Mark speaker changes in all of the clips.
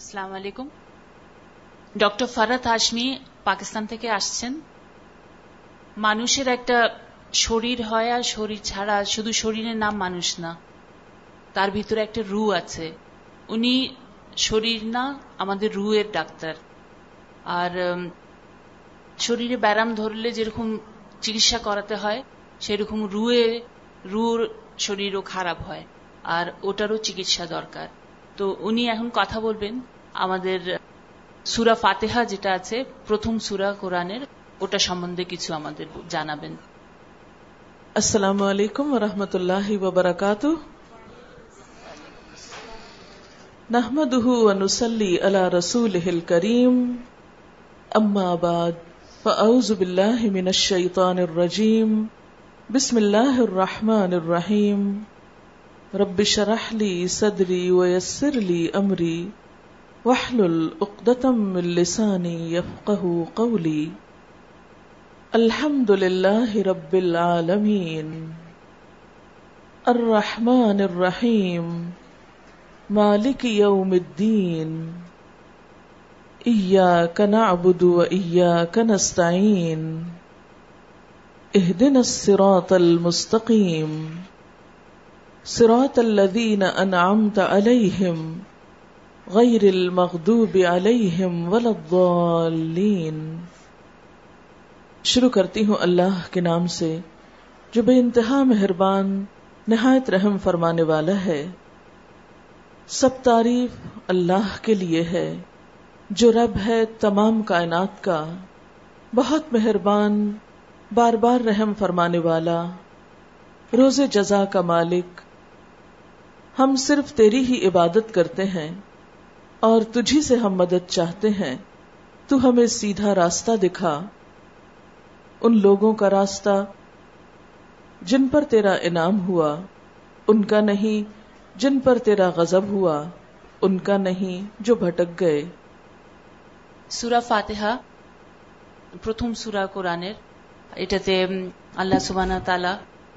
Speaker 1: السلام علیکم ڈ فرات ہشمی پاکستان تھی آسان مانشی ایک شروع چارا شروع نام مانسنا ایک رو آر ہم روئر ڈاکٹر اور شرام درل جم چا کر سرکم رو شروع خراب ہے اور وہٹار چکس درکار তো উনি এখন কথা বলবেন আমাদের সুরা ফাতেহা যেটা আছে প্রথম সুরা কোরআনের ওটা সম্বন্ধে কিছু আমাদের জানাবেন
Speaker 2: السلام علیکم ورحمۃ اللہ وبرکاتہ نحمده ونصلي على رسوله الكريم اما بعد فاعوذ بالله من الشيطان الرجيم بسم الله الرحمن الرحيم رب شرح لی صدری ویسر لی امری واحلل عقدتم من لسانی یفقہ قولی الحمد للہ رب العالمین الرحمن الرحیم مالک یوم الدین ایاک نعبد و ایاک نستعین اہدنا الصراط المستقیم سراط عليهم غير المغضوب غیر ولا الضالين شروع کرتی ہوں اللہ کے نام سے جو بے انتہا مہربان نہایت رحم فرمانے والا ہے سب تعریف اللہ کے لیے ہے جو رب ہے تمام کائنات کا بہت مہربان بار بار رحم فرمانے والا روز جزا کا مالک ہم صرف تیری ہی عبادت کرتے ہیں اور تجھی سے ہم مدد چاہتے ہیں تو ہمیں سیدھا راستہ دکھا ان لوگوں کا راستہ جن پر تیرا انعام ہوا ان کا نہیں جن پر تیرا غضب ہوا ان کا نہیں جو بھٹک گئے
Speaker 1: সুরা ফাতেহা প্রথম সুরা কোরআনের এটাতে উম, আল্লাহ সুবানা তালা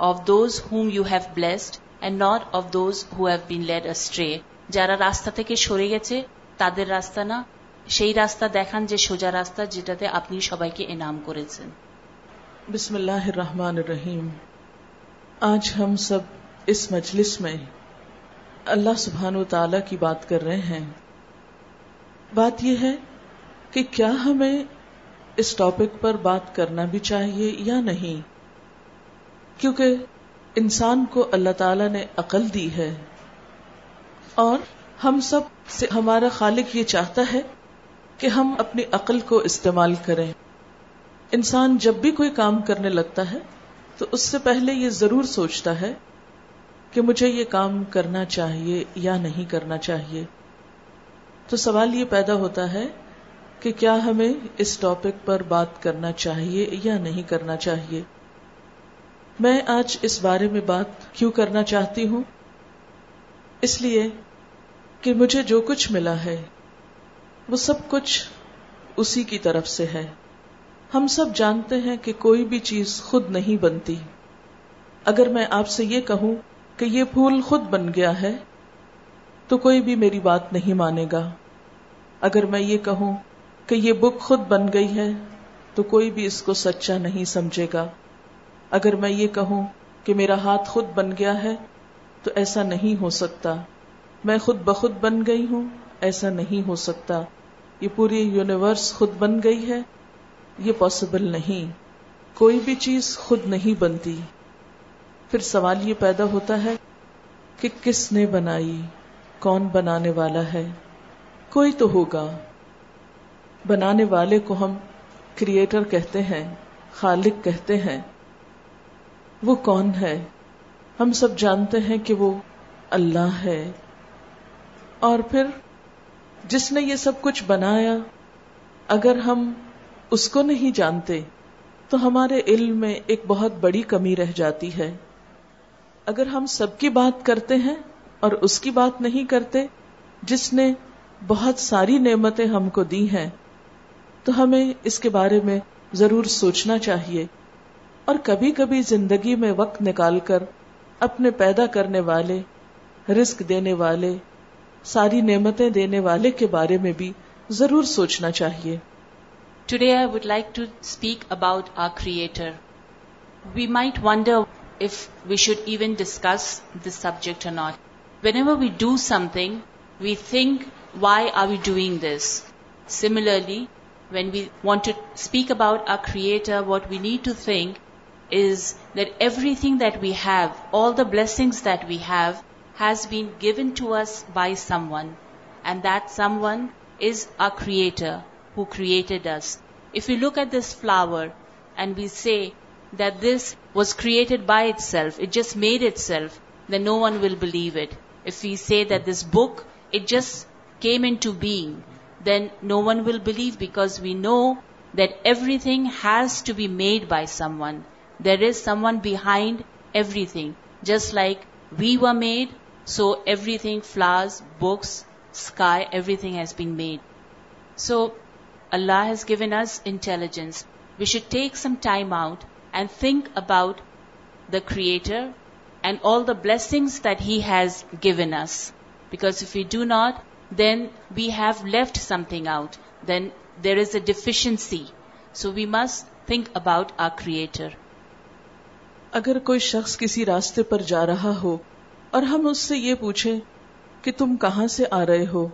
Speaker 1: of those whom you have blessed and not of those who have been led astray. যারা রাস্তা থেকে সরে গেছে তাদের রাস্তা না সেই রাস্তা দেখান যে সোজা রাস্তা যেটাতে আপনি সবাইকে এনাম করেছেন
Speaker 2: بسم اللہ الرحمن الرحیم آج ہم سب اس مجلس میں اللہ سبحانہ و تعالی کی بات کر رہے ہیں بات یہ ہے کہ کیا ہمیں اس ٹاپک پر بات کرنا بھی چاہیے یا نہیں کیونکہ انسان کو اللہ تعالی نے عقل دی ہے اور ہم سب سے ہمارا خالق یہ چاہتا ہے کہ ہم اپنی عقل کو استعمال کریں انسان جب بھی کوئی کام کرنے لگتا ہے تو اس سے پہلے یہ ضرور سوچتا ہے کہ مجھے یہ کام کرنا چاہیے یا نہیں کرنا چاہیے تو سوال یہ پیدا ہوتا ہے کہ کیا ہمیں اس ٹاپک پر بات کرنا چاہیے یا نہیں کرنا چاہیے میں آج اس بارے میں بات کیوں کرنا چاہتی ہوں اس لیے کہ مجھے جو کچھ ملا ہے وہ سب کچھ اسی کی طرف سے ہے ہم سب جانتے ہیں کہ کوئی بھی چیز خود نہیں بنتی اگر میں آپ سے یہ کہوں کہ یہ پھول خود بن گیا ہے تو کوئی بھی میری بات نہیں مانے گا اگر میں یہ کہوں کہ یہ بک خود بن گئی ہے تو کوئی بھی اس کو سچا نہیں سمجھے گا اگر میں یہ کہوں کہ میرا ہاتھ خود بن گیا ہے تو ایسا نہیں ہو سکتا میں خود بخود بن گئی ہوں ایسا نہیں ہو سکتا یہ پوری یونیورس خود بن گئی ہے یہ پاسبل نہیں کوئی بھی چیز خود نہیں بنتی پھر سوال یہ پیدا ہوتا ہے کہ کس نے بنائی کون بنانے والا ہے کوئی تو ہوگا بنانے والے کو ہم کریٹر کہتے ہیں خالق کہتے ہیں وہ کون ہے ہم سب جانتے ہیں کہ وہ اللہ ہے اور پھر جس نے یہ سب کچھ بنایا اگر ہم اس کو نہیں جانتے تو ہمارے علم میں ایک بہت بڑی کمی رہ جاتی ہے اگر ہم سب کی بات کرتے ہیں اور اس کی بات نہیں کرتے جس نے بہت ساری نعمتیں ہم کو دی ہیں تو ہمیں اس کے بارے میں ضرور سوچنا چاہیے اور کبھی کبھی زندگی میں وقت نکال کر اپنے پیدا کرنے والے رسک دینے والے ساری نعمتیں دینے والے کے بارے میں بھی ضرور سوچنا چاہیے
Speaker 1: today I would like to speak about our creator we might wonder if we should even discuss this subject not whenever we do something we think why are we doing this similarly when we want to speak about our creator what we need to think is that everything that we have, all the blessings that we have, has been given to us by someone. And that someone is our Creator who created us. If we look at this flower and we say that this was created by itself, it just made itself, then no one will believe it. If we say that this book, it just came into being, then no one will believe, because we know that everything has to be made by someone. There is someone behind everything. Just like we were made, so everything, flowers, books, sky, everything has been made. So Allah has given us intelligence. We should take some time out and think about the Creator and all the blessings that He has given us. Because if we do not, then we have left something out. Then there is a deficiency. So we must think about our Creator.
Speaker 2: اگر کوئی شخص کسی راستے پر جا رہا ہو اور ہم اس سے یہ پوچھے تم کہاں سے آ رہے ہو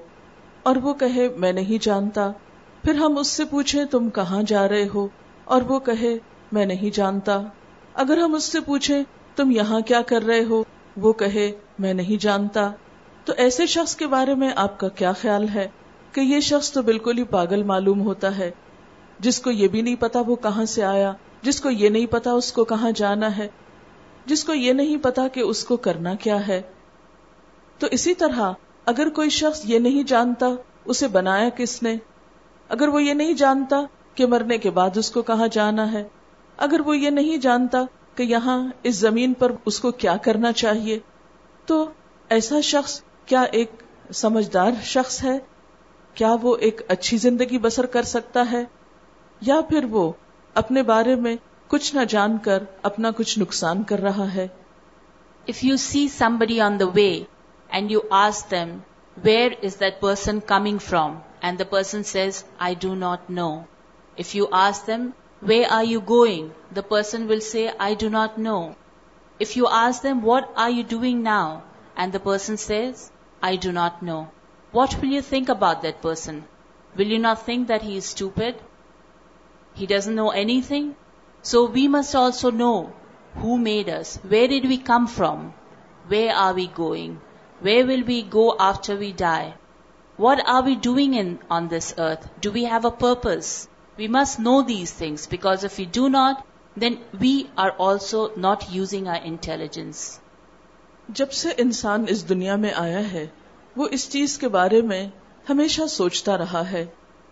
Speaker 2: اور وہ کہے میں نہیں جانتا پھر ہم اس سے تم کہاں جا رہے ہو اور وہ کہے میں نہیں جانتا اگر ہم اس سے پوچھے تم یہاں کیا کر رہے ہو وہ کہے میں نہیں جانتا تو ایسے شخص کے بارے میں آپ کا کیا خیال ہے کہ یہ شخص تو بالکل ہی پاگل معلوم ہوتا ہے جس کو یہ بھی نہیں پتا وہ کہاں سے آیا جس کو یہ نہیں پتا اس کو کہاں جانا ہے جس کو یہ نہیں پتا کہ اس کو کرنا کیا ہے تو اسی طرح اگر کوئی شخص یہ نہیں جانتا اسے بنایا کس نے اگر وہ یہ نہیں جانتا کہ مرنے کے بعد اس کو کہاں جانا ہے اگر وہ یہ نہیں جانتا کہ یہاں اس زمین پر اس کو کیا کرنا چاہیے تو ایسا شخص کیا ایک سمجھدار شخص ہے کیا وہ ایک اچھی زندگی بسر کر سکتا ہے یا پھر وہ اپنے بارے میں کچھ نہ جان کر اپنا کچھ نقصان کر رہا ہے
Speaker 1: if you see somebody on the way and you ask them where is that person coming from and the person says I do not know if you ask them where are you going the person will say I do not know if you ask them what are you doing now and the person says I do not know what will you think about that person will you not think that he is ٹوپرڈ he does know anything so we must also know who made where did we come from what are we going will go after we we die what are doing on this earth do we have a purpose we must know these things because if you do not then we are also not using our intelligence
Speaker 2: جب سے انسان اس دنیا میں آیا ہے وہ اس چیز کے بارے میں ہمیشہ سوچتا رہا ہے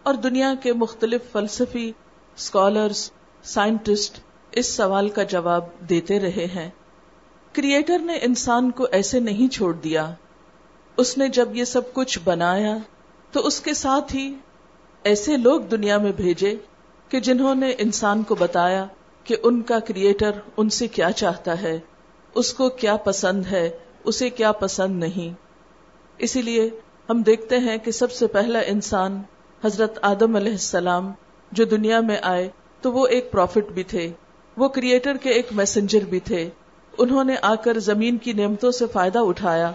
Speaker 2: اور دنیا کے مختلف فلسفی اسکالرس سائنٹسٹ اس سوال کا جواب دیتے رہے ہیں کریٹر نے انسان کو ایسے نہیں چھوڑ دیا اس نے جب یہ سب کچھ بنایا تو اس کے ساتھ ہی ایسے لوگ دنیا میں بھیجے کہ جنہوں نے انسان کو بتایا کہ ان کا کریٹر ان سے کیا چاہتا ہے اس کو کیا پسند ہے اسے کیا پسند نہیں اسی لیے ہم دیکھتے ہیں کہ سب سے پہلا انسان حضرت آدم علیہ السلام جو دنیا میں آئے تو وہ ایک پروفٹ بھی تھے وہ کریٹر کے ایک میسنجر بھی تھے انہوں نے آ کر زمین کی نعمتوں سے فائدہ اٹھایا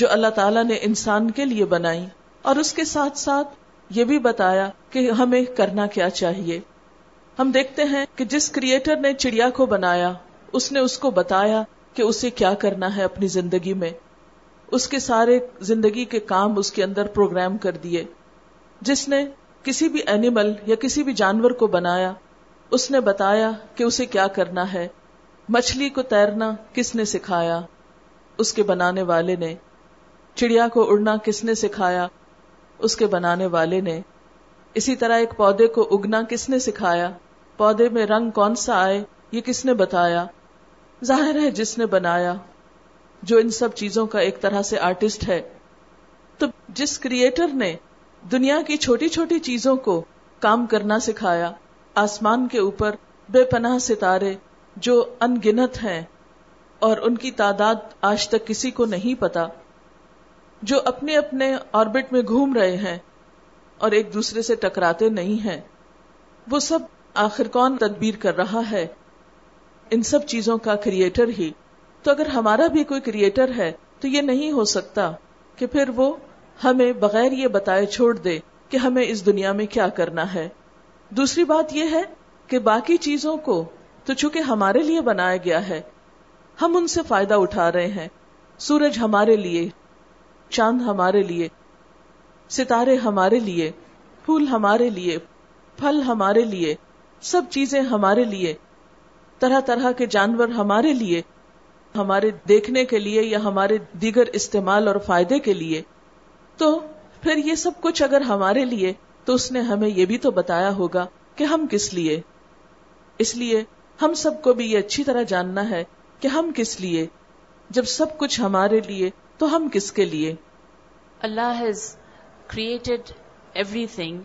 Speaker 2: جو اللہ تعالیٰ نے انسان کے لیے بنائی اور اس کے ساتھ ساتھ یہ بھی بتایا کہ ہمیں کرنا کیا چاہیے ہم دیکھتے ہیں کہ جس کریٹر نے چڑیا کو بنایا اس نے اس کو بتایا کہ اسے کیا کرنا ہے اپنی زندگی میں اس کے سارے زندگی کے کام اس کے اندر پروگرام کر دیے جس نے کسی بھی اینیمل یا کسی بھی جانور کو بنایا اس نے بتایا کہ اسے کیا کرنا ہے مچھلی کو تیرنا کس نے سکھایا اس کے بنانے والے نے چڑیا کو اڑنا کس نے سکھایا اس کے بنانے والے نے اسی طرح ایک پودے کو اگنا کس نے سکھایا پودے میں رنگ کون سا آئے یہ کس نے بتایا ظاہر ہے جس نے بنایا جو ان سب چیزوں کا ایک طرح سے آرٹسٹ ہے تو جس کریٹر نے دنیا کی چھوٹی چھوٹی چیزوں کو کام کرنا سکھایا آسمان کے اوپر بے پناہ ستارے جو انگنت ہیں اور ان کی تعداد آج تک کسی کو نہیں پتا جو اپنے اپنے آربٹ میں گھوم رہے ہیں اور ایک دوسرے سے ٹکراتے نہیں ہیں وہ سب آخر کون تدبیر کر رہا ہے ان سب چیزوں کا کریٹر ہی تو اگر ہمارا بھی کوئی کریٹر ہے تو یہ نہیں ہو سکتا کہ پھر وہ ہمیں بغیر یہ بتائے چھوڑ دے کہ ہمیں اس دنیا میں کیا کرنا ہے دوسری بات یہ ہے کہ باقی چیزوں کو تو چونکہ ہمارے لیے بنایا گیا ہے ہم ان سے فائدہ اٹھا رہے ہیں سورج ہمارے لیے چاند ہمارے لیے ستارے ہمارے لیے پھول ہمارے لیے پھل ہمارے لیے سب چیزیں ہمارے لیے طرح طرح کے جانور ہمارے لیے ہمارے دیکھنے کے لیے یا ہمارے دیگر استعمال اور فائدے کے لیے تو پھر یہ سب کچھ اگر ہمارے لیے تو اس نے ہمیں یہ بھی تو بتایا ہوگا کہ ہم کس لیے اس لیے ہم سب کو بھی یہ اچھی طرح جاننا ہے کہ ہم کس لیے جب سب کچھ ہمارے لیے تو ہم کس کے لیے
Speaker 1: Allah has created everything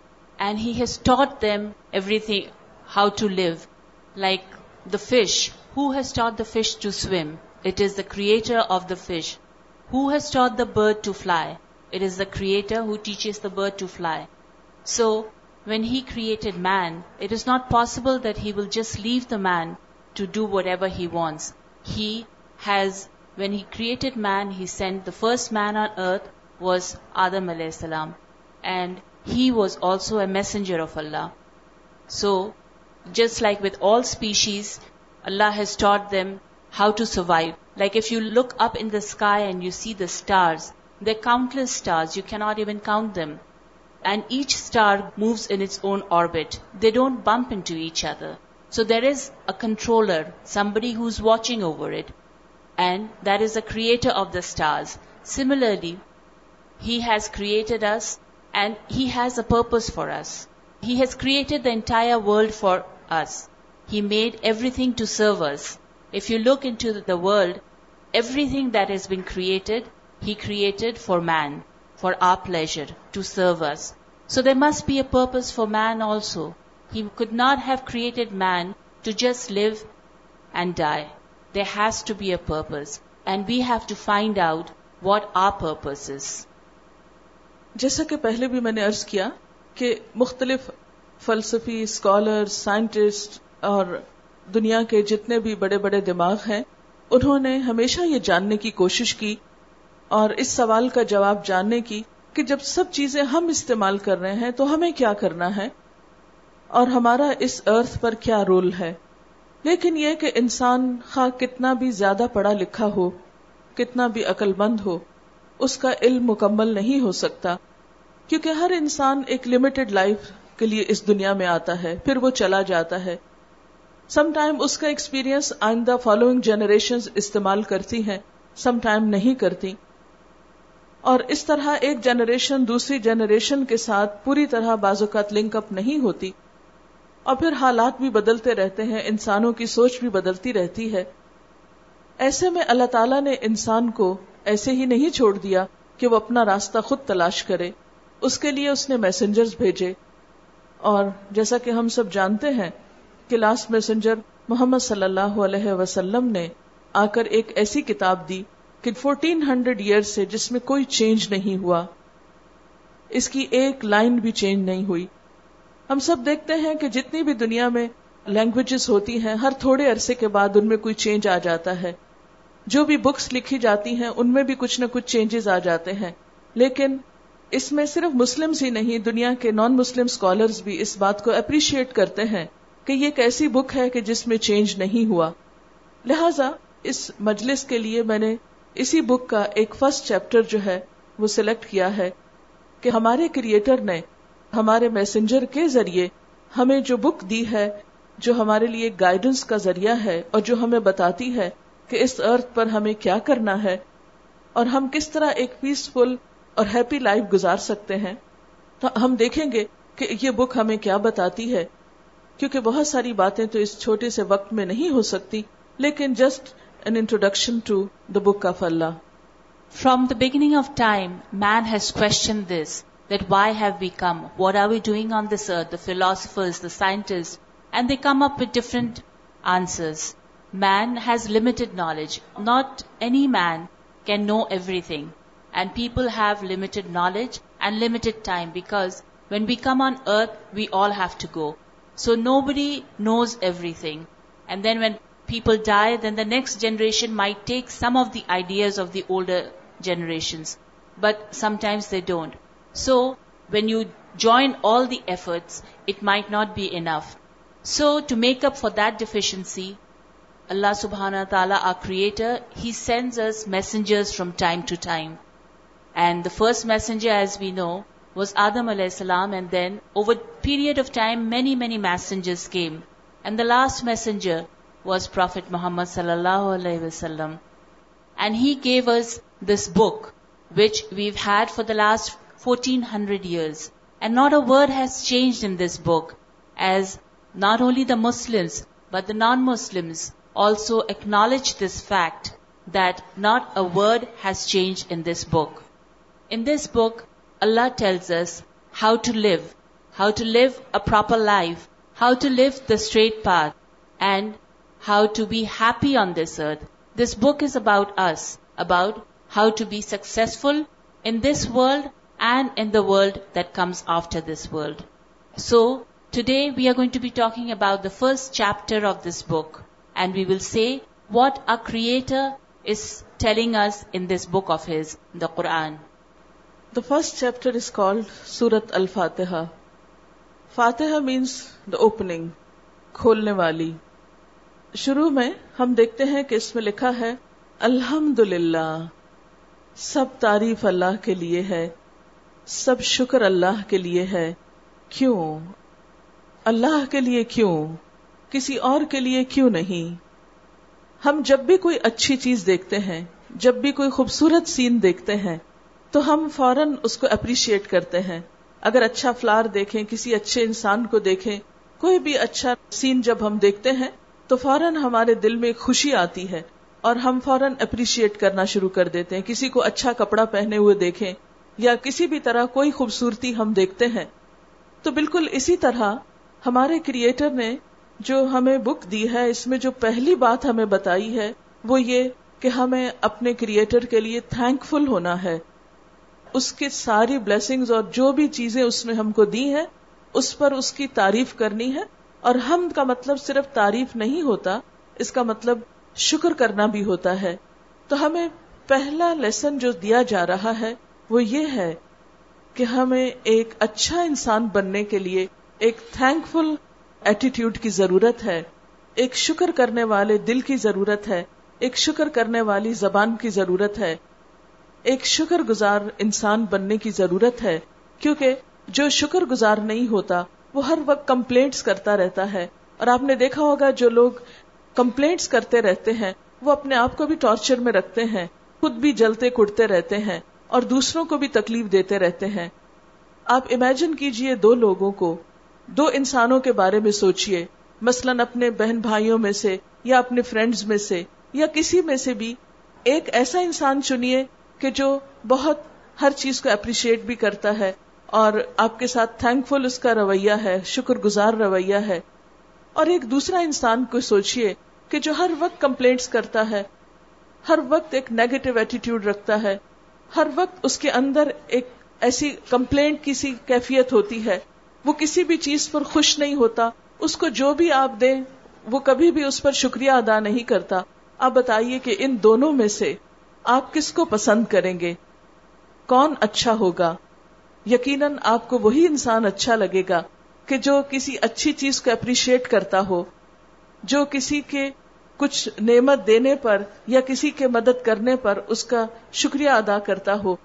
Speaker 1: and has taught them everything how to live like the fish who has taught the fish to swim it is the creator of the fish who has taught the bird to fly It is the Creator who teaches the bird to fly. So, when He created man, it is not possible that He will just leave the man to do whatever He wants. When He created man, He sent the first man on earth was Adam alayhi salam, and he was also a messenger of Allah. So, just like with all species, Allah has taught them how to survive. Like if you look up in the sky and you see the stars, there are countless stars, you cannot even count them. And each star moves in its own orbit. They don't bump into each other. So there is a controller, somebody who's watching over it. And that is the creator of the stars. Similarly, He has created us and He has a purpose for us. He has created the entire world for us. He made everything to serve us. If you look into the world, everything that has been created he created for man for a please to service so there must be a purpose for man also he could not have created man to just live and die there has to be a purpose and we have to find out what our purpose
Speaker 2: جیسا کہ پہلے بھی میں نے ارض کیا کہ مختلف فلسفی اسکالر سائنٹسٹ اور دنیا کے جتنے بھی بڑے بڑے دماغ ہیں انہوں نے ہمیشہ یہ جاننے کی کوشش کی اور اس سوال کا جواب جاننے کی کہ جب سب چیزیں ہم استعمال کر رہے ہیں تو ہمیں کیا کرنا ہے اور ہمارا اس ارتھ پر کیا رول ہے لیکن یہ کہ انسان خواہ کتنا بھی زیادہ پڑھا لکھا ہو کتنا بھی عقل مند ہو اس کا علم مکمل نہیں ہو سکتا کیونکہ ہر انسان ایک لمیٹڈ لائف کے لیے اس دنیا میں آتا ہے پھر وہ چلا جاتا ہے سم ٹائم اس کا ایکسپیرئنس آئندہ فالوئنگ جنریشن استعمال کرتی ہیں سم ٹائم نہیں کرتی اور اس طرح ایک جنریشن دوسری جنریشن کے ساتھ پوری طرح بعض اوقات لنک اپ نہیں ہوتی اور پھر حالات بھی بدلتے رہتے ہیں انسانوں کی سوچ بھی بدلتی رہتی ہے ایسے میں اللہ تعالی نے انسان کو ایسے ہی نہیں چھوڑ دیا کہ وہ اپنا راستہ خود تلاش کرے اس کے لیے اس نے میسنجر بھیجے اور جیسا کہ ہم سب جانتے ہیں کہ لاسٹ میسنجر محمد صلی اللہ علیہ وسلم نے آ کر ایک ایسی کتاب دی کہ فورٹین ہنڈریڈ ایئر سے جس میں کوئی چینج نہیں ہوا اس کی ایک لائن بھی چینج نہیں ہوئی ہم سب دیکھتے ہیں کہ جتنی بھی دنیا میں لینگویجز ہوتی ہیں ہر تھوڑے عرصے کے بعد ان میں کوئی چینج آ جاتا ہے جو بھی بکس لکھی جاتی ہیں ان میں بھی کچھ نہ کچھ چینجز آ جاتے ہیں لیکن اس میں صرف مسلمز ہی نہیں دنیا کے نان مسلم اسکالرس بھی اس بات کو اپریشیٹ کرتے ہیں کہ یہ ایک ایسی بک ہے کہ جس میں چینج نہیں ہوا لہذا اس مجلس کے لیے میں نے اسی بک کا ایک فرسٹ چیپٹر جو ہے وہ سلیکٹ کیا ہے کہ ہمارے کریٹر نے ہمارے میسنجر کے ذریعے ہمیں جو بک دی ہے جو ہمارے لیے گائیڈنس کا ذریعہ ہے اور جو ہمیں بتاتی ہے کہ اس ارتھ پر ہمیں کیا کرنا ہے اور ہم کس طرح ایک پیسفل اور ہیپی لائف گزار سکتے ہیں تو ہم دیکھیں گے کہ یہ بک ہمیں کیا بتاتی ہے کیونکہ بہت ساری باتیں تو اس چھوٹے سے وقت میں نہیں ہو سکتی لیکن just An introduction to the
Speaker 1: Book of Allah. From the beginning of time, man has questioned this, that why have we come? What are we doing on this earth? The philosophers, the scientists, and they come up with different answers. Man has limited knowledge. Not any man can know everything. And people have limited knowledge and limited time, because when we come on earth, we all have to go. So nobody knows everything. And then when people die, then the next generation might take some of the ideas of the older generations, but sometimes they don't. So when you join all the efforts, it might not be enough. So to make up for that deficiency, Allah subhanahu wa ta'ala, our creator, He sends us messengers from time to time. And the first messenger, as we know, was Adam alayhi salam, and then over a period of time many messengers came. And the last messenger was prophet Muhammad صلی اللہ علیہ وسلم last fourteen hundred year book is not only the Muslim but the non Muslim also acknowledge this fact that a word has change book in this book Allah tells how to live how to lead proper life how to live the straight path and How to be happy on this earth. This book is about us, about how to be successful in this world and in the world that comes after this world. So, today we are going to be talking about the first chapter of this book, and we will say what our Creator is telling us in this book of His, the Quran.
Speaker 2: The first chapter is called Surat Al-Fatiha. Fatiha means the opening, kholne wali. شروع میں ہم دیکھتے ہیں کہ اس میں لکھا ہے الحمد للہ سب تعریف اللہ کے لیے ہے سب شکر اللہ کے لیے ہے کیوں اللہ کے لیے کیوں کسی اور کے لیے کیوں نہیں ہم جب بھی کوئی اچھی چیز دیکھتے ہیں جب بھی کوئی خوبصورت سین دیکھتے ہیں تو ہم فوراً اس کو اپریشیٹ کرتے ہیں اگر اچھا فلار دیکھیں کسی اچھے انسان کو دیکھیں کوئی بھی اچھا سین جب ہم دیکھتے ہیں تو فوراً ہمارے دل میں خوشی آتی ہے اور ہم فوراً اپریشیٹ کرنا شروع کر دیتے ہیں کسی کو اچھا کپڑا پہنے ہوئے دیکھیں یا کسی بھی طرح کوئی خوبصورتی ہم دیکھتے ہیں تو بالکل اسی طرح ہمارے کریٹر نے جو ہمیں بک دی ہے اس میں جو پہلی بات ہمیں بتائی ہے وہ یہ کہ ہمیں اپنے کریٹر کے لیے تھینک فل ہونا ہے اس کی ساری بلیسنگز اور جو بھی چیزیں اس نے ہم کو دی ہیں اس پر اس کی تعریف کرنی ہے اور حمد کا مطلب صرف تعریف نہیں ہوتا اس کا مطلب شکر کرنا بھی ہوتا ہے تو ہمیں پہلا لیسن جو دیا جا رہا ہے وہ یہ ہے کہ ہمیں ایک اچھا انسان بننے کے لیے ایک تھینک فل ایٹیٹیوڈ کی ضرورت ہے ایک شکر کرنے والے دل کی ضرورت ہے ایک شکر کرنے والی زبان کی ضرورت ہے ایک شکر گزار انسان بننے کی ضرورت ہے کیونکہ جو شکر گزار نہیں ہوتا وہ ہر وقت کمپلینٹس کرتا رہتا ہے اور آپ نے دیکھا ہوگا جو لوگ کمپلینٹس کرتے رہتے ہیں وہ اپنے آپ کو بھی ٹارچر میں رکھتے ہیں خود بھی جلتے کٹتے رہتے ہیں اور دوسروں کو بھی تکلیف دیتے رہتے ہیں آپ امیجن کیجئے دو لوگوں کو دو انسانوں کے بارے میں سوچئے مثلاً اپنے بہن بھائیوں میں سے یا اپنے فرینڈز میں سے یا کسی میں سے بھی ایک ایسا انسان چنیے کہ جو بہت ہر چیز کو اپریشیٹ بھی کرتا ہے اور آپ کے ساتھ تھینک فل اس کا رویہ ہے شکر گزار رویہ ہے اور ایک دوسرا انسان کو سوچئے کہ جو ہر وقت کمپلینٹس کرتا ہے ہر وقت ایک نیگیٹو ایٹیٹیوڈ رکھتا ہے ہر وقت اس کے اندر ایک ایسی کمپلینٹ کی سی کیفیت ہوتی ہے وہ کسی بھی چیز پر خوش نہیں ہوتا اس کو جو بھی آپ دیں وہ کبھی بھی اس پر شکریہ ادا نہیں کرتا آپ بتائیے کہ ان دونوں میں سے آپ کس کو پسند کریں گے کون اچھا ہوگا یقیناً آپ کو وہی انسان اچھا لگے گا کہ جو کسی اچھی چیز کو اپریشیٹ کرتا ہو جو کسی کے کچھ نعمت دینے پر یا کسی کے مدد کرنے پر اس کا شکریہ ادا کرتا ہو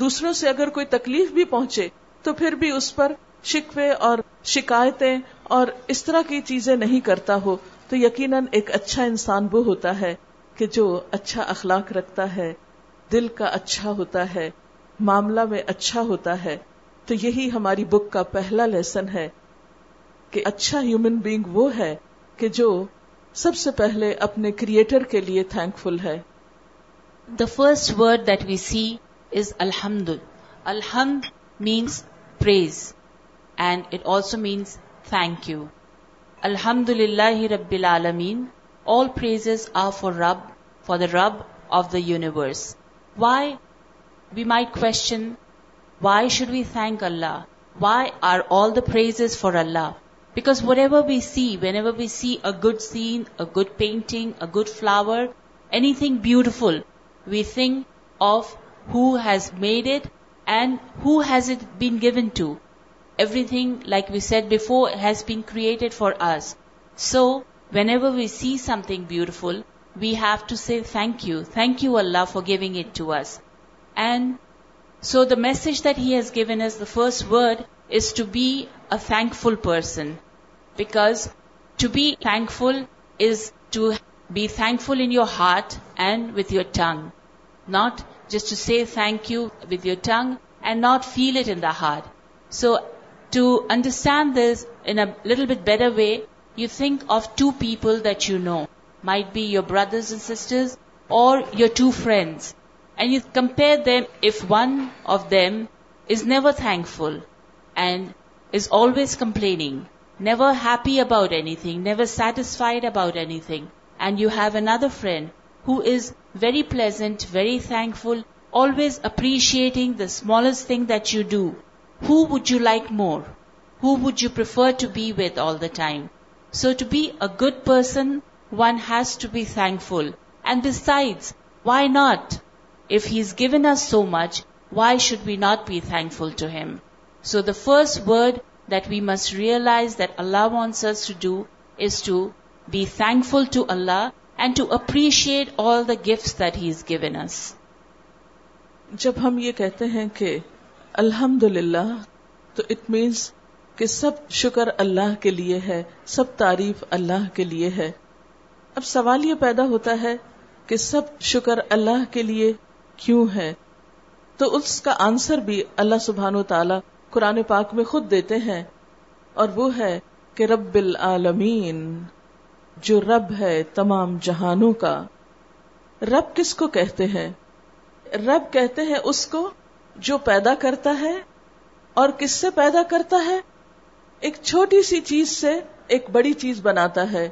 Speaker 2: دوسروں سے اگر کوئی تکلیف بھی پہنچے تو پھر بھی اس پر شکوے اور شکایتیں اور اس طرح کی چیزیں نہیں کرتا ہو تو یقیناً ایک اچھا انسان وہ ہوتا ہے کہ جو اچھا اخلاق رکھتا ہے دل کا اچھا ہوتا ہے معاملہ میں اچھا ہوتا ہے تو یہی ہماری بک کا پہلا لیسن ہے کہ اچھا ہیومن بینگ وہ ہے کہ جو سب سے پہلے اپنے کریٹر کے لیے تھینک فل ہے
Speaker 1: the first word that we see is الحمد الحمد means praise and it also means thank you الحمد للہ رب العالمین آل پریز آر فار رب فار دا رب of the universe why We might question, why should we thank Allah? Why are all the praises for Allah? Because whatever we see, whenever we see a good scene, a good painting, a good flower, anything beautiful, we think of who has made it and who has it been given to. Everything, like we said before, has been created for us. So, whenever we see something beautiful, we have to say thank you. Thank you, Allah, for giving it to us. And so the message that he has given us, the first word, is to be a thankful person. Because to be thankful is to be thankful in your heart and with your tongue. Not just to say thank you with your tongue and not feel it in the heart. So to understand this in a little bit better way, you think of two people that you know. Might be your brothers and sisters or your two friends and you compare them. If one of them is never thankful and is always complaining, never happy about anything, never satisfied about anything, and you have another friend who is very pleasant, very thankful, always appreciating the smallest thing that you do, who would you like more? Who would you prefer to be with all the time? So to be a good person, one has to be thankful. And besides, why not? If he is گیونس so much why should be not be thankful to him so the first word we must realize Allah full to Allah and to appreciate ہی
Speaker 2: جب ہم یہ کہتے ہیں کہ الحمد للہ تو it means کہ سب شکر اللہ کے لیے ہے سب تعریف اللہ کے لیے ہے اب سوال یہ پیدا ہوتا ہے کہ سب شکر اللہ کے لیے کیوں تو اس کا آنسر بھی اللہ سبحان و تعالی قرآن پاک میں خود دیتے ہیں اور وہ ہے کہ رب العالمین جو رب ہے تمام جہانوں کا رب کس کو کہتے ہیں رب کہتے ہیں اس کو جو پیدا کرتا ہے اور کس سے پیدا کرتا ہے ایک چھوٹی سی چیز سے ایک بڑی چیز بناتا ہے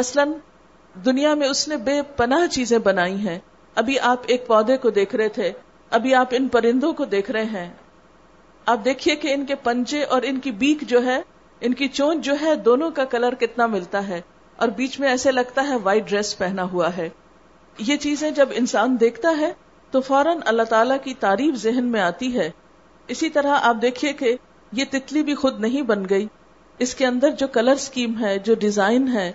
Speaker 2: مثلا دنیا میں اس نے بے پناہ چیزیں بنائی ہیں ابھی آپ ایک پودے کو دیکھ رہے تھے ابھی آپ ان پرندوں کو دیکھ رہے ہیں آپ دیکھیے کہ ان کے پنجے اور ان کی بیک جو ہے ان کی چونچ جو ہے دونوں کا کلر کتنا ملتا ہے اور بیچ میں ایسے لگتا ہے وائٹ ڈریس پہنا ہوا ہے یہ چیزیں جب انسان دیکھتا ہے تو فوراً اللہ تعالیٰ کی تعریف ذہن میں آتی ہے اسی طرح آپ دیکھیے کہ یہ تتلی بھی خود نہیں بن گئی اس کے اندر جو کلر سکیم ہے جو ڈیزائن ہے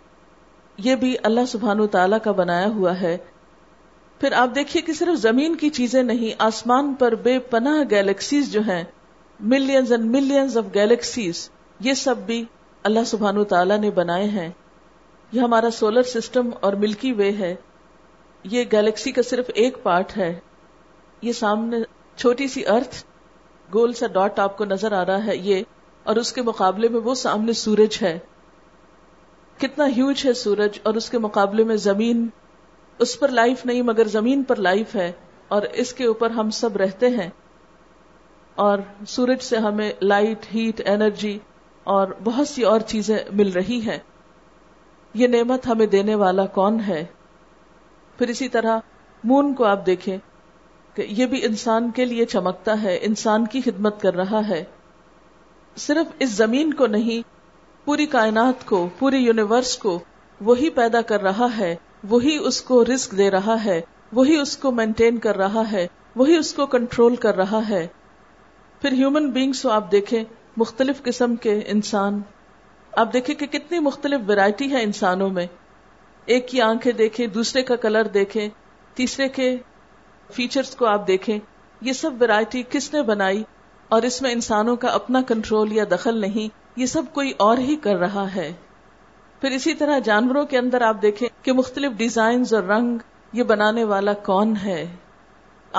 Speaker 2: یہ بھی اللہ سبحان تعالیٰ کا بنایا ہوا ہے پھر آپ دیکھیے کہ صرف زمین کی چیزیں نہیں آسمان پر بے پناہ گیلیکسیز جو ہیں millions and millions of galaxies یہ سب بھی اللہ سبحان تعالی نے بنائے ہیں یہ ہمارا سولر سسٹم اور ملکی وے ہے یہ گیلیکسی کا صرف ایک پارٹ ہے یہ سامنے چھوٹی سی ارتھ گول سا ڈاٹ آپ کو نظر آ رہا ہے یہ اور اس کے مقابلے میں وہ سامنے سورج ہے کتنا ہیوج ہے سورج اور اس کے مقابلے میں زمین اس پر لائف نہیں مگر زمین پر لائف ہے اور اس کے اوپر ہم سب رہتے ہیں اور سورج سے ہمیں لائٹ ہیٹ انرجی اور بہت سی اور چیزیں مل رہی ہیں یہ نعمت ہمیں دینے والا کون ہے پھر اسی طرح مون کو آپ دیکھیں کہ یہ بھی انسان کے لیے چمکتا ہے انسان کی خدمت کر رہا ہے صرف اس زمین کو نہیں پوری کائنات کو پوری یونیورس کو وہی پیدا کر رہا ہے وہی اس کو رسک دے رہا ہے وہی اس کو مینٹین کر رہا ہے وہی اس کو کنٹرول کر رہا ہے پھر ہیومن بینگس کو آپ دیکھیں مختلف قسم کے انسان آپ دیکھیں کہ کتنی مختلف ورائٹی ہے انسانوں میں ایک کی آنکھیں دیکھیں دوسرے کا کلر دیکھیں تیسرے کے فیچرز کو آپ دیکھیں یہ سب ورائٹی کس نے بنائی اور اس میں انسانوں کا اپنا کنٹرول یا دخل نہیں یہ سب کوئی اور ہی کر رہا ہے پھر اسی طرح جانوروں کے اندر آپ دیکھیں کہ مختلف ڈیزائنز اور رنگ یہ بنانے والا کون ہے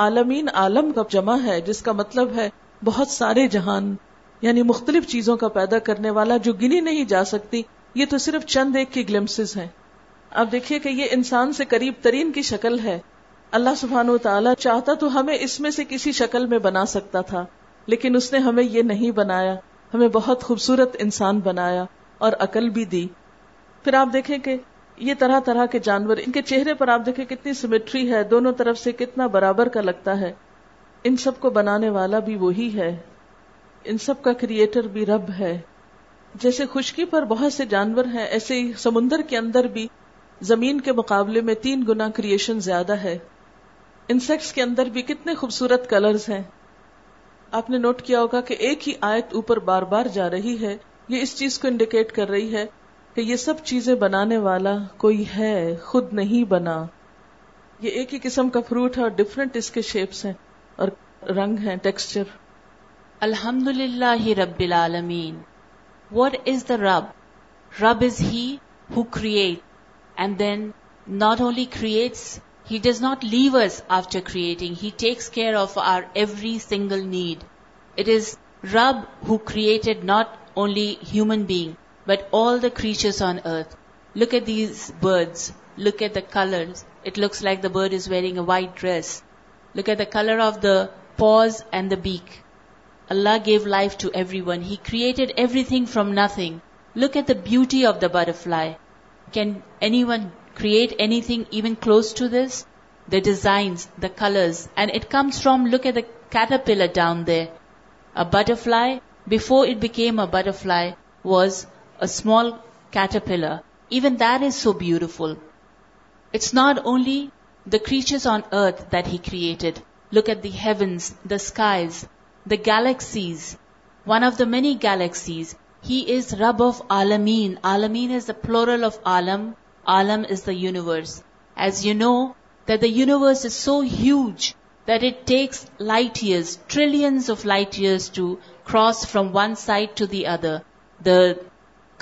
Speaker 2: عالمین عالم کا جمع ہے جس کا مطلب ہے بہت سارے جہان یعنی مختلف چیزوں کا پیدا کرنے والا جو گنی نہیں جا سکتی یہ تو صرف چند ایک کی گلمسز ہیں آپ دیکھیے کہ یہ انسان سے قریب ترین کی شکل ہے اللہ سبحان و تعالیٰ چاہتا تو ہمیں اس میں سے کسی شکل میں بنا سکتا تھا لیکن اس نے ہمیں یہ نہیں بنایا ہمیں بہت خوبصورت انسان بنایا اور عقل بھی دی پھر آپ دیکھیں کہ یہ طرح طرح کے جانور ان کے چہرے پر آپ دیکھیں کتنی سمیٹری ہے دونوں طرف سے کتنا برابر کا لگتا ہے ان سب کو بنانے والا بھی وہی ہے ان سب کا کریٹر بھی رب ہے جیسے خشکی پر بہت سے جانور ہیں ایسے ہی سمندر کے اندر بھی زمین کے مقابلے میں تین گنا کریشن زیادہ ہے انسیکٹس کے اندر بھی کتنے خوبصورت کلرز ہیں آپ نے نوٹ کیا ہوگا کہ ایک ہی آیت اوپر بار بار جا رہی ہے یہ اس چیز کو انڈیکیٹ کر رہی ہے کہ یہ سب چیزیں بنانے والا کوئی ہے خود نہیں بنا یہ ایک ہی قسم کا فروٹ ہے اور ڈفرنٹ اس کے شیپس ہیں اور رنگ ہیں ٹیکسچر
Speaker 1: الحمد للہ ہی رب العالمین وٹ از دا رب رب is he who create and then not only creates he does not leave us after creating he takes care of our every single need it is رب who created not only human being but all the creatures on earth. Look at these birds. Look at the colors. It looks like the bird is wearing a white dress. Look at the color of the paws and the beak. Allah gave life to everyone. He created everything from nothing. Look at the beauty of the butterfly. Can anyone create anything even close to this? The designs, the colors, and it comes from, look at the caterpillar down there. A butterfly, before it became a butterfly, was a small caterpillar, even that is so beautiful. It's not only the creatures on earth that he created. Look at the heavens, the skies, the galaxies. One of the many galaxies. He is Rabb of Alameen. Alameen is the plural of Alam. Alam is the universe. As you know, that the universe is so huge that it takes light years, trillions of light years to cross from one side to the other. The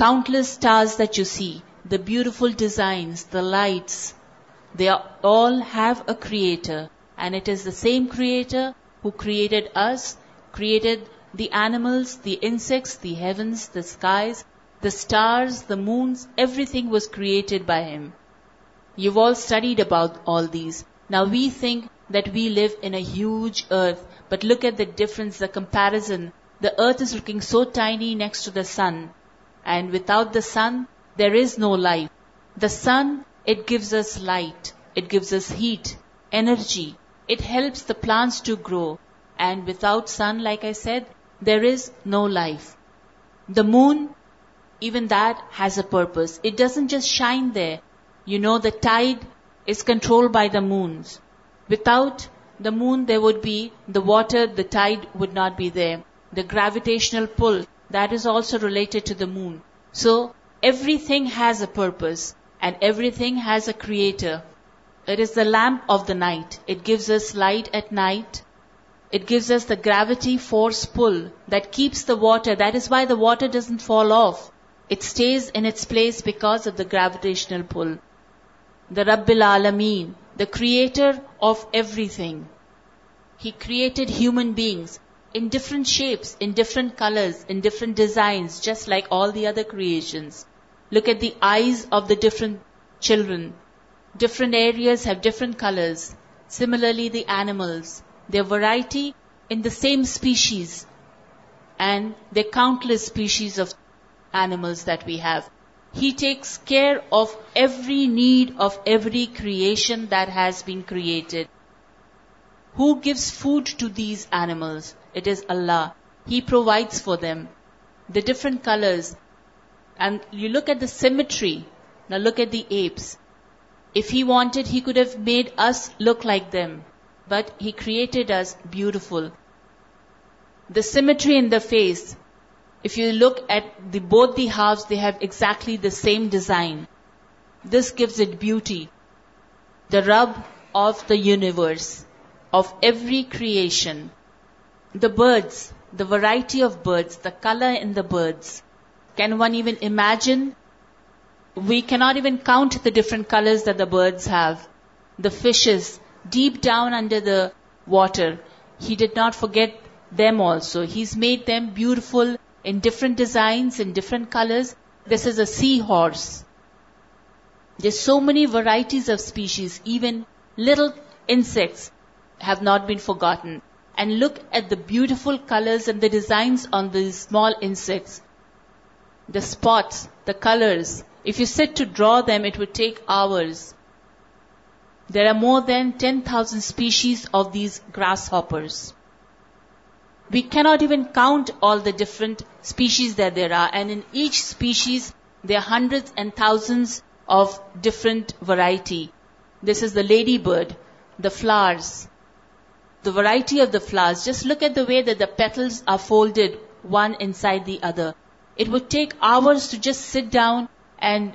Speaker 1: Countless stars that you see, the beautiful designs, the lights, they all have a creator. And it is the same creator who created us, created the animals, the insects, the heavens, the skies, the stars, the moons, everything was created by him. You've all studied about all these. Now we think that we live in a huge earth, but look at the difference, the comparison. The earth is looking so tiny next to the sun. And without the sun, there is no life. The sun, it gives us light, it gives us heat, energy, it helps the plants to grow. And without sun, like I said, there is no life. The moon, even that has a purpose. It doesn't just shine there. You know, the tide is controlled by the moons. Without the moon, there would be the water, the tide would not be there. The gravitational pull that is also related to the moon. So everything has a purpose and everything has a creator. It is the lamp of the night. It gives us light at night. It gives us the gravity force pull that keeps the water. That is why the water doesn't fall off. It stays in its place because of the gravitational pull. The Rabbil Alameen, the creator of everything. He created human beings in different shapes, in different colors, in different designs, just like all the other creations. Look at the eyes of the different children. Different areas have different colors. Similarly, the animals, their variety in the same species, and the countless species of animals that we have. He takes care of every need of every creation that has been created. Who gives food to these animals? It is Allah. He provides for them. The different colors. And you look at the symmetry. Now look at the apes. If he wanted, he could have made us look like them. But he created us beautiful. The symmetry in the face. If you look at both the halves, they have exactly the same design. This gives it beauty. The Rabb of the universe, of every creation. The birds, the variety of birds, the color in the birds. Can one even imagine? We cannot even count the different colors that the birds have. The fishes, deep down under the water, He did not forget them also. He's made them beautiful in different designs, in different colors. This is a seahorse. There's so many varieties of species. Even little insects have not been forgotten and look at the beautiful colors and the designs on these small insects. The spots, the colors, if you sit to draw them, it would take hours. There are more than 10,000 species of these grasshoppers. We cannot even count all the different species that there are, and in each species there are hundreds and thousands of different variety. This is the ladybird, the flowers, the variety of the flowers. Just look at the way that the petals are folded one inside the other. It would take hours to just sit down and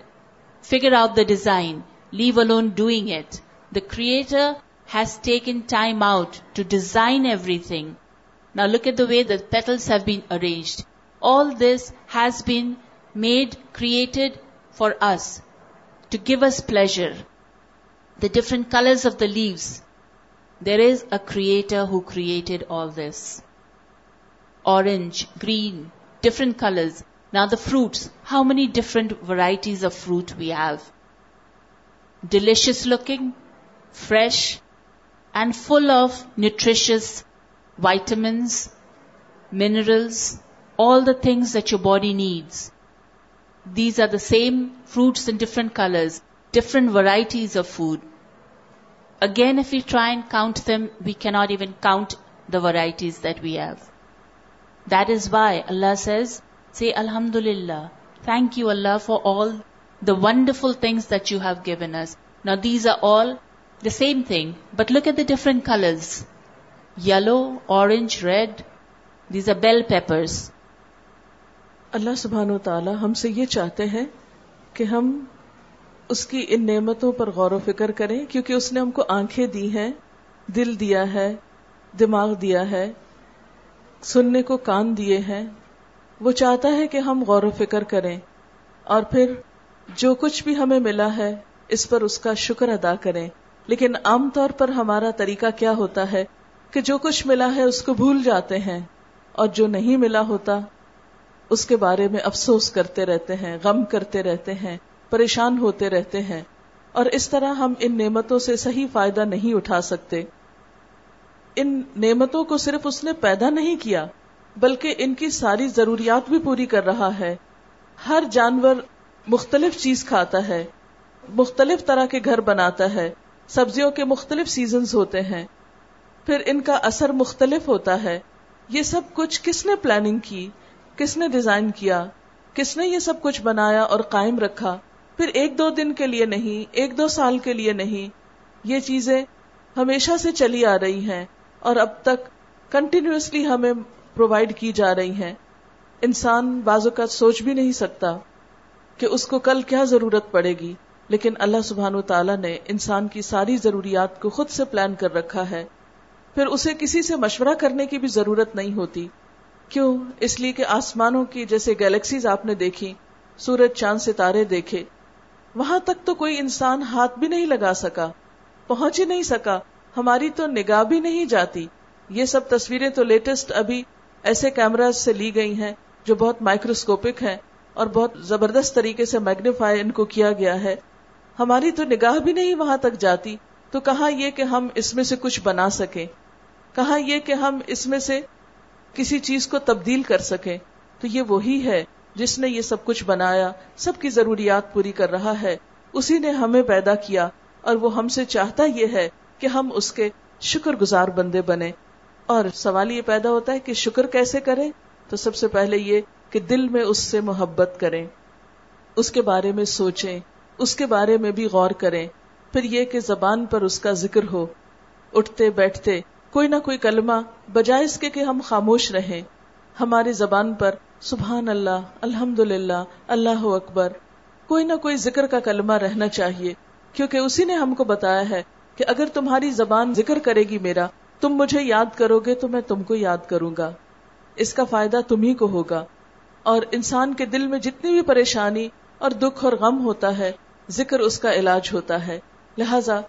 Speaker 1: figure out the design, leave alone doing it. The Creator has taken time out to design everything. Now look at the way the petals have been arranged. All this has been made, created for us, to give us pleasure. The different colors of the leaves, there is a creator who created all this. Orange, green, different colors. Now the fruits, how many different varieties of fruit we have. Delicious looking, fresh, and full of nutritious vitamins, minerals, all the things that your body needs. These are the same fruits in different colors, different varieties of food. Wonderful thing you have given our all same thing but look at the different colours yellow orange red these are bell pepper
Speaker 2: Allah سبحان و تعالی ہم سے یہ چاہتے ہیں کہ ہم اس کی ان نعمتوں پر غور و فکر کریں کیونکہ اس نے ہم کو آنکھیں دی ہیں دل دیا ہے دماغ دیا ہے سننے کو کان دیے ہیں وہ چاہتا ہے کہ ہم غور و فکر کریں اور پھر جو کچھ بھی ہمیں ملا ہے اس پر اس کا شکر ادا کریں لیکن عام طور پر ہمارا طریقہ کیا ہوتا ہے کہ جو کچھ ملا ہے اس کو بھول جاتے ہیں اور جو نہیں ملا ہوتا اس کے بارے میں افسوس کرتے رہتے ہیں غم کرتے رہتے ہیں پریشان ہوتے رہتے ہیں اور اس طرح ہم ان نعمتوں سے صحیح فائدہ نہیں اٹھا سکتے ان نعمتوں کو صرف اس نے پیدا نہیں کیا بلکہ ان کی ساری ضروریات بھی پوری کر رہا ہے ہر جانور مختلف چیز کھاتا ہے مختلف طرح کے گھر بناتا ہے سبزیوں کے مختلف سیزنز ہوتے ہیں پھر ان کا اثر مختلف ہوتا ہے یہ سب کچھ کس نے پلاننگ کی کس نے ڈیزائن کیا کس نے یہ سب کچھ بنایا اور قائم رکھا پھر ایک دو دن کے لیے نہیں ایک دو سال کے لیے نہیں یہ چیزیں ہمیشہ سے چلی آ رہی ہیں اور اب تک کنٹینیوسلی ہمیں پرووائڈ کی جا رہی ہیں انسان بعض اوقات سوچ بھی نہیں سکتا کہ اس کو کل کیا ضرورت پڑے گی لیکن اللہ سبحان و تعالیٰ نے انسان کی ساری ضروریات کو خود سے پلان کر رکھا ہے پھر اسے کسی سے مشورہ کرنے کی بھی ضرورت نہیں ہوتی کیوں اس لیے کہ آسمانوں کی جیسے گیلیکسیز آپ نے دیکھی سورج چاند ستارے دیکھے وہاں تک تو کوئی انسان ہاتھ بھی نہیں لگا سکا پہنچ ہی نہیں سکا ہماری تو نگاہ بھی نہیں جاتی یہ سب تصویریں تو لیٹسٹ ابھی ایسے کیمراز سے لی گئی ہیں جو بہت مائکروسکوپک ہیں اور بہت زبردست طریقے سے میگنیفائی ان کو کیا گیا ہے ہماری تو نگاہ بھی نہیں وہاں تک جاتی تو کہاں یہ کہ ہم اس میں سے کچھ بنا سکیں کہاں یہ کہ ہم اس میں سے کسی چیز کو تبدیل کر سکیں تو یہ وہی ہے جس نے یہ سب کچھ بنایا سب کی ضروریات پوری کر رہا ہے اسی نے ہمیں پیدا کیا اور وہ ہم سے چاہتا یہ ہے کہ ہم اس کے شکر گزار بندے بنے اور سوال یہ پیدا ہوتا ہے کہ شکر کیسے کریں تو سب سے پہلے یہ کہ دل میں اس سے محبت کریں اس کے بارے میں سوچیں اس کے بارے میں بھی غور کریں پھر یہ کہ زبان پر اس کا ذکر ہو اٹھتے بیٹھتے کوئی نہ کوئی کلمہ بجائے اس کے کہ ہم خاموش رہیں ہماری زبان پر سبحان اللہ الحمد للہ اللہ اکبر کوئی نہ کوئی ذکر کا کلمہ رہنا چاہیے کیونکہ اسی نے ہم کو بتایا ہے کہ اگر تمہاری زبان ذکر کرے گی میرا تم مجھے یاد کرو گے تو میں تم کو یاد کروں گا اس کا فائدہ تمہیں کو ہوگا اور انسان کے دل میں جتنی بھی پریشانی اور دکھ اور غم ہوتا ہے ذکر اس کا علاج ہوتا ہے لہذا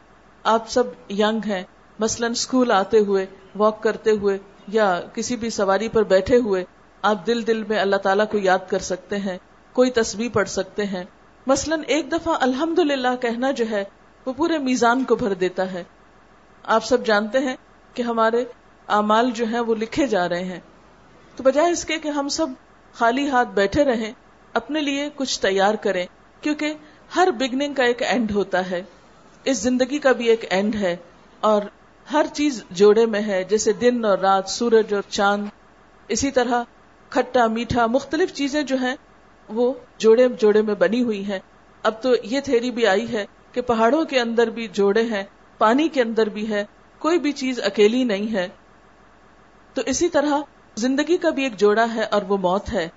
Speaker 2: آپ سب ینگ ہیں مثلا اسکول آتے ہوئے واک کرتے ہوئے یا کسی بھی سواری پر بیٹھے ہوئے آپ دل دل میں اللہ تعالیٰ کو یاد کر سکتے ہیں کوئی تصویر پڑھ سکتے ہیں مثلا ایک دفعہ الحمد کہنا جو ہے وہ پورے میزان کو بھر دیتا ہے آپ سب جانتے ہیں کہ ہمارے اعمال جو ہیں وہ لکھے جا رہے ہیں تو بجائے اس کے کہ ہم سب خالی ہاتھ بیٹھے رہیں اپنے لیے کچھ تیار کریں کیونکہ ہر بگننگ کا ایک اینڈ ہوتا ہے اس زندگی کا بھی ایک اینڈ ہے اور ہر چیز جوڑے میں ہے جیسے دن اور رات سورج اور چاند اسی طرح کھٹا میٹھا مختلف چیزیں جو ہیں وہ جوڑے جوڑے میں بنی ہوئی ہیں اب تو یہ تھیری بھی آئی ہے کہ پہاڑوں کے اندر بھی جوڑے ہیں پانی کے اندر بھی ہے کوئی بھی چیز اکیلی نہیں ہے تو اسی طرح زندگی کا بھی ایک جوڑا ہے اور وہ موت ہے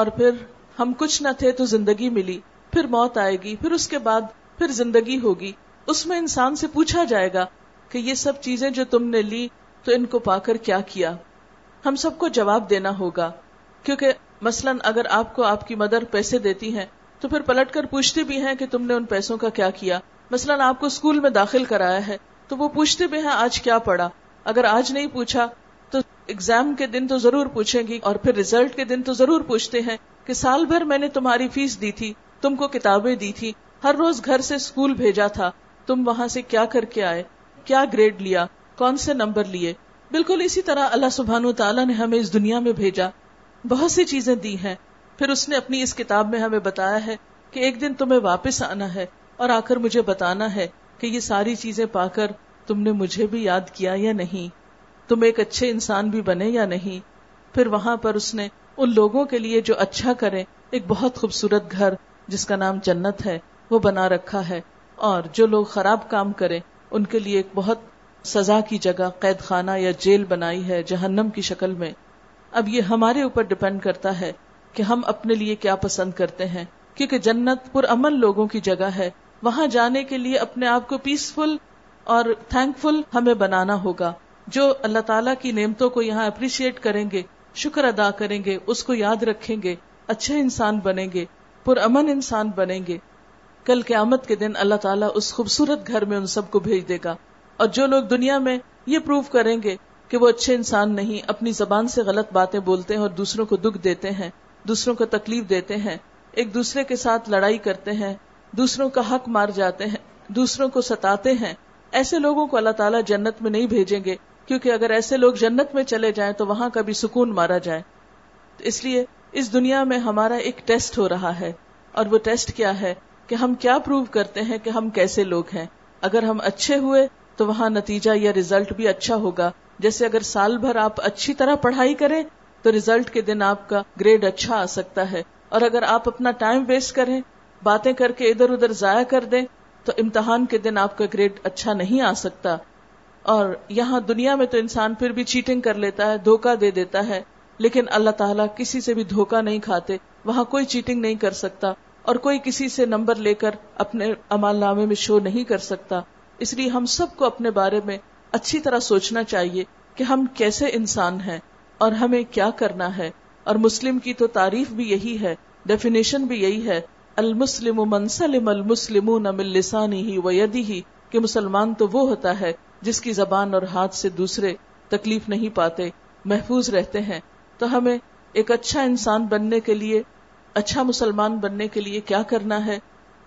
Speaker 2: اور پھر ہم کچھ نہ تھے تو زندگی ملی پھر موت آئے گی پھر اس کے بعد پھر زندگی ہوگی اس میں انسان سے پوچھا جائے گا کہ یہ سب چیزیں جو تم نے لی تو ان کو پا کر کیا کیا ہم سب کو جواب دینا ہوگا کیونکہ مثلاً اگر آپ کو آپ کی مدر پیسے دیتی ہیں تو پھر پلٹ کر پوچھتے بھی ہیں کہ تم نے ان پیسوں کا کیا کیا مثلاً آپ کو اسکول میں داخل کرایا ہے تو وہ پوچھتے بھی ہیں آج کیا پڑھا اگر آج نہیں پوچھا تو ایگزام کے دن تو ضرور پوچھیں گی اور پھر ریزلٹ کے دن تو ضرور پوچھتے ہیں کہ سال بھر میں نے تمہاری فیس دی تھی تم کو کتابیں دی تھی ہر روز گھر سے اسکول بھیجا تھا تم وہاں سے کیا کر کے آئے کیا گریڈ لیا کون سے نمبر لیے بالکل اسی طرح اللہ سبحان و تعالیٰ نے ہمیں اس دنیا میں بھیجا بہت سی چیزیں دی ہیں پھر اس نے اپنی اس کتاب میں ہمیں بتایا ہے کہ ایک دن تمہیں واپس آنا ہے اور آ کر مجھے بتانا ہے کہ یہ ساری چیزیں پا کر تم نے مجھے بھی یاد کیا یا نہیں تم ایک اچھے انسان بھی بنے یا نہیں پھر وہاں پر اس نے ان لوگوں کے لیے جو اچھا کریں ایک بہت خوبصورت گھر جس کا نام جنت ہے وہ بنا رکھا ہے اور جو لوگ خراب کام کریں ان کے لیے ایک بہت سزا کی جگہ قید خانہ یا جیل بنائی ہے جہنم کی شکل میں اب یہ ہمارے اوپر ڈپینڈ کرتا ہے کہ ہم اپنے لیے کیا پسند کرتے ہیں کیونکہ جنت پر امن لوگوں کی جگہ ہے وہاں جانے کے لیے اپنے آپ کو پیسفل اور تھینک فل ہمیں بنانا ہوگا جو اللہ تعالیٰ کی نعمتوں کو یہاں اپریشیٹ کریں گے شکر ادا کریں گے اس کو یاد رکھیں گے اچھے انسان بنیں گے پرامن انسان بنیں گے کل قیامت کے دن اللہ تعالیٰ اس خوبصورت گھر میں ان سب کو بھیج دے گا اور جو لوگ دنیا میں یہ پروف کریں گے کہ وہ اچھے انسان نہیں اپنی زبان سے غلط باتیں بولتے ہیں اور دوسروں کو دکھ دیتے ہیں دوسروں کو تکلیف دیتے ہیں ایک دوسرے کے ساتھ لڑائی کرتے ہیں دوسروں کا حق مار جاتے ہیں دوسروں کو ستاتے ہیں ایسے لوگوں کو اللہ تعالیٰ جنت میں نہیں بھیجیں گے کیونکہ اگر ایسے لوگ جنت میں چلے جائیں تو وہاں کا بھی سکون مارا جائے اس لیے اس دنیا میں ہمارا ایک ٹیسٹ ہو رہا ہے اور وہ ٹیسٹ کیا ہے کہ ہم کیا پروو کرتے ہیں کہ ہم کیسے لوگ ہیں اگر ہم اچھے ہوئے تو وہاں نتیجہ یا ریزلٹ بھی اچھا ہوگا جیسے اگر سال بھر آپ اچھی طرح پڑھائی کریں تو ریزلٹ کے دن آپ کا گریڈ اچھا آ سکتا ہے اور اگر آپ اپنا ٹائم ویسٹ کریں باتیں کر کے ادھر ادھر ضائع کر دیں تو امتحان کے دن آپ کا گریڈ اچھا نہیں آ سکتا اور یہاں دنیا میں تو انسان پھر بھی چیٹنگ کر لیتا ہے دھوکہ دے دیتا ہے لیکن اللہ تعالیٰ کسی سے بھی دھوکا نہیں کھاتے وہاں کوئی چیٹنگ نہیں کر سکتا اور کوئی کسی سے نمبر لے کر اپنے امال نامے میں شو نہیں کر سکتا اس لیے ہم سب کو اپنے بارے میں اچھی طرح سوچنا چاہیے کہ ہم کیسے انسان ہیں اور ہمیں کیا کرنا ہے اور مسلم کی تو تعریف بھی یہی ہے ڈیفینیشن بھی یہی ہے المسلم من من سلم لسانی ہی ہی کہ مسلمان تو وہ ہوتا ہے جس کی زبان اور ہاتھ سے دوسرے تکلیف نہیں پاتے محفوظ رہتے ہیں تو ہمیں ایک اچھا انسان بننے کے لیے اچھا مسلمان بننے کے لیے کیا کرنا ہے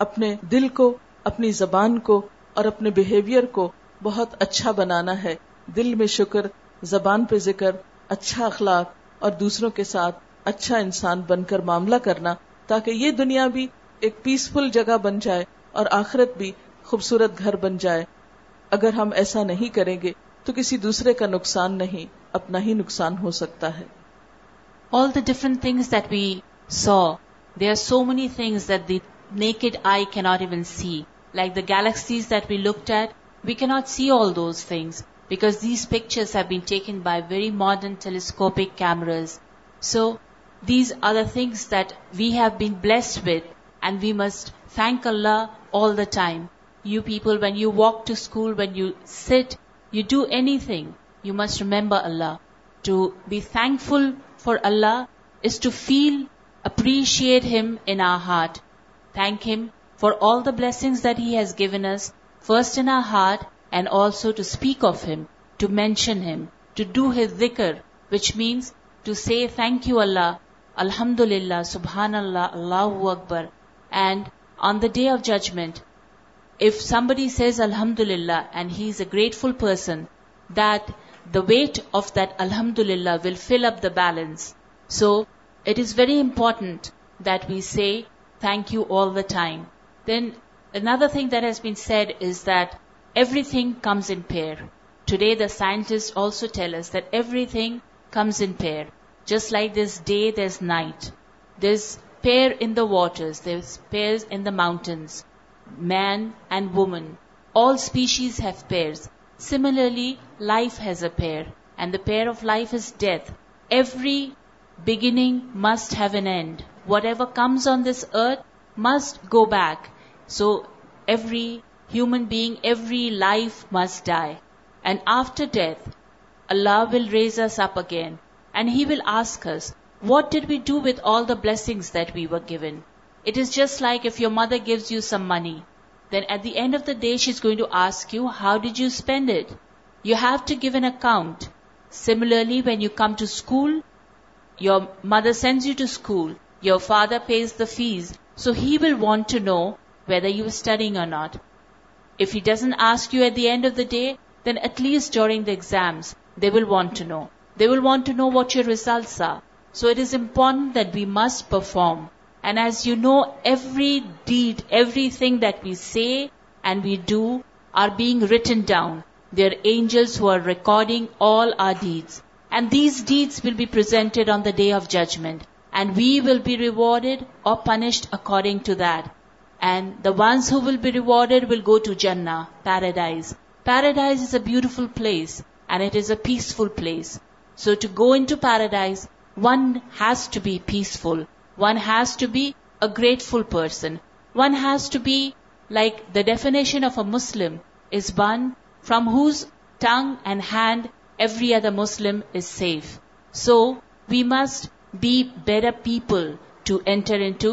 Speaker 2: اپنے دل کو اپنی زبان کو اور اپنے بہیویئر کو بہت اچھا بنانا ہے دل میں شکر زبان پہ ذکر اچھا اخلاق اور دوسروں کے ساتھ اچھا انسان بن کر معاملہ کرنا تاکہ یہ دنیا بھی ایک پیسفل جگہ بن جائے اور آخرت بھی خوبصورت گھر بن جائے اگر ہم ایسا نہیں کریں گے تو کسی دوسرے کا نقصان نہیں اپنا ہی نقصان ہو سکتا ہے
Speaker 1: all the different things that we saw they are so many things that the naked eye can not even see like the galaxies that we look at We cannot see all those things because these pictures have been taken by very modern telescopic cameras. So these are the things that we have been blessed with, and we must thank Allah all the time. You people, when you walk to school, when you sit, you do anything, you must remember Allah. To be thankful for Allah is to feel, appreciate Him in our heart. Thank Him for all the blessings that He has given us first in our heart and also to speak of him to mention him to do his ذکر which means to say thank you Allah Allah Allah الحمد للہ سبحان اکبر and on the day of judgement if somebody says الحمد للہ and he is a grateful person that the weight of that الحمد للہ will fill up the balance so it is very important that we say thank you all the time then Another thing that has been said is that everything comes in pair. Today the scientists also tell us that everything comes in pair. Just like there's day, there's night. There's pair in the waters, there's pairs in the mountains. Man and woman. All species have pairs. Similarly, life has a pair. And the pair of life is death. Every beginning must have an end. Whatever comes on this earth must go back so every human being, every life must die. And after death, Allah will raise us up again. And He will ask us, what did we do with all the blessings that we were given? It is just like if your mother gives you some money, then at the end of the day she's going to ask you, how did you spend it? You have to give an account. Similarly, when you come to school, your mother sends you to school, your father pays the fees, so he will want to know we there you string or not if he doesn't ask you at the end of the day then at لیسٹرگ داگزام did everything we see and we do آرگ written ڈاؤنجلس recording and these deeds will be Pearl be rewarded or punished according to the And the ones who will be rewarded will go to Jannah, paradise. Paradise is a beautiful place and it is a peaceful place. So to go into paradise, one has to be peaceful. One has to be a grateful person. One has to be, like the definition of a Muslim is one from whose tongue and hand every other Muslim is safe. So we must be better people to enter into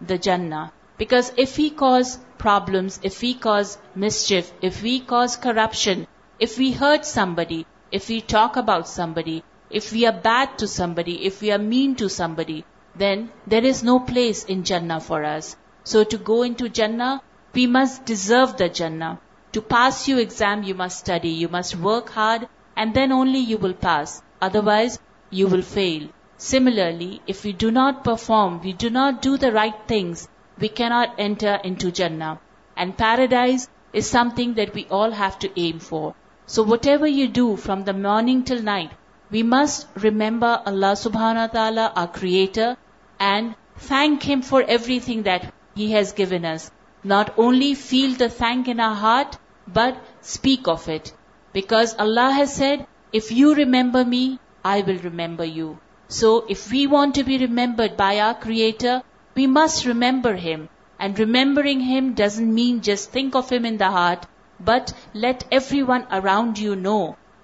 Speaker 1: the Jannah. Because if we cause problems, if we cause mischief, if we cause corruption, if we hurt somebody, if we talk about somebody, if we are bad to somebody, if we are mean to somebody, then there is no place in Jannah for us. So to go into Jannah, we must deserve the Jannah. To pass your exam, you must study, you must work hard, and then only you will pass. Otherwise, you will fail. Similarly, if we do not perform, we do not do the right things, we cannot enter into Jannah. And paradise is something that we all have to aim for. So whatever you do from the morning till night, we must remember Allah subhanahu wa ta'ala, our creator, and thank Him for everything that He has given us. Not only feel the thank in our heart, but speak of it. Because Allah has said, if you remember me, I will remember you. So if we want to be remembered by our Creator, we must remember him him and remembering doesn't mean just think of him in the heart but let everyone around you know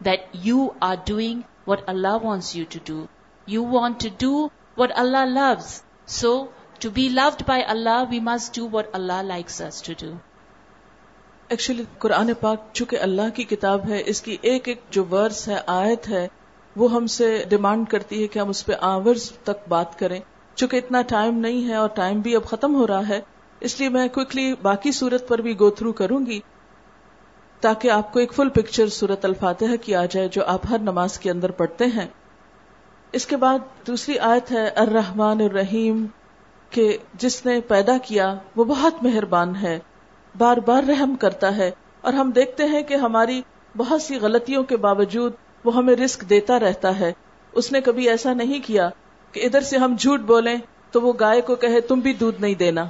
Speaker 1: that you are doing what Allah wants you to do you want to do what Allah loves so to be loved by Allah we must do what Allah likes us to do
Speaker 2: actually Quran پاک چونکہ اللہ کی کتاب ہے اس کی ایک ایک جو ورس ہے آیت ہے وہ ہم سے ڈیمانڈ کرتی ہے کہ ہم اس پہ تک بات کریں چونکہ اتنا ٹائم نہیں ہے اور ٹائم بھی اب ختم ہو رہا ہے اس لیے میں کوکلی باقی صورت پر بھی گو تھرو کروں گی تاکہ آپ کو ایک فل پکچر صورت الفاتح کی آ جائے جو آپ ہر نماز کے اندر پڑھتے ہیں اس کے بعد دوسری آیت ہے الرحمن الرحیم کہ جس نے پیدا کیا وہ بہت مہربان ہے بار بار رحم کرتا ہے اور ہم دیکھتے ہیں کہ ہماری بہت سی غلطیوں کے باوجود وہ ہمیں رسک دیتا رہتا ہے اس نے کبھی ایسا نہیں کیا کہ ادھر سے ہم جھوٹ بولیں تو وہ گائے کو کہے تم بھی دودھ نہیں دینا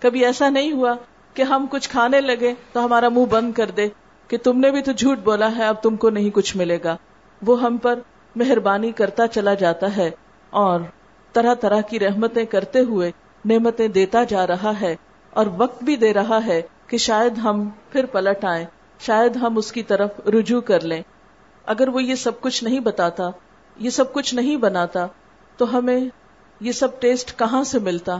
Speaker 2: کبھی ایسا نہیں ہوا کہ ہم کچھ کھانے لگے تو ہمارا منہ بند کر دے کہ تم نے بھی تو جھوٹ بولا ہے اب تم کو نہیں کچھ ملے گا وہ ہم پر مہربانی کرتا چلا جاتا ہے اور طرح طرح کی رحمتیں کرتے ہوئے نعمتیں دیتا جا رہا ہے اور وقت بھی دے رہا ہے کہ شاید ہم پھر پلٹ آئیں شاید ہم اس کی طرف رجوع کر لیں اگر وہ یہ سب کچھ نہیں بتاتا یہ سب کچھ نہیں بناتا تو ہمیں یہ سب ٹیسٹ کہاں سے ملتا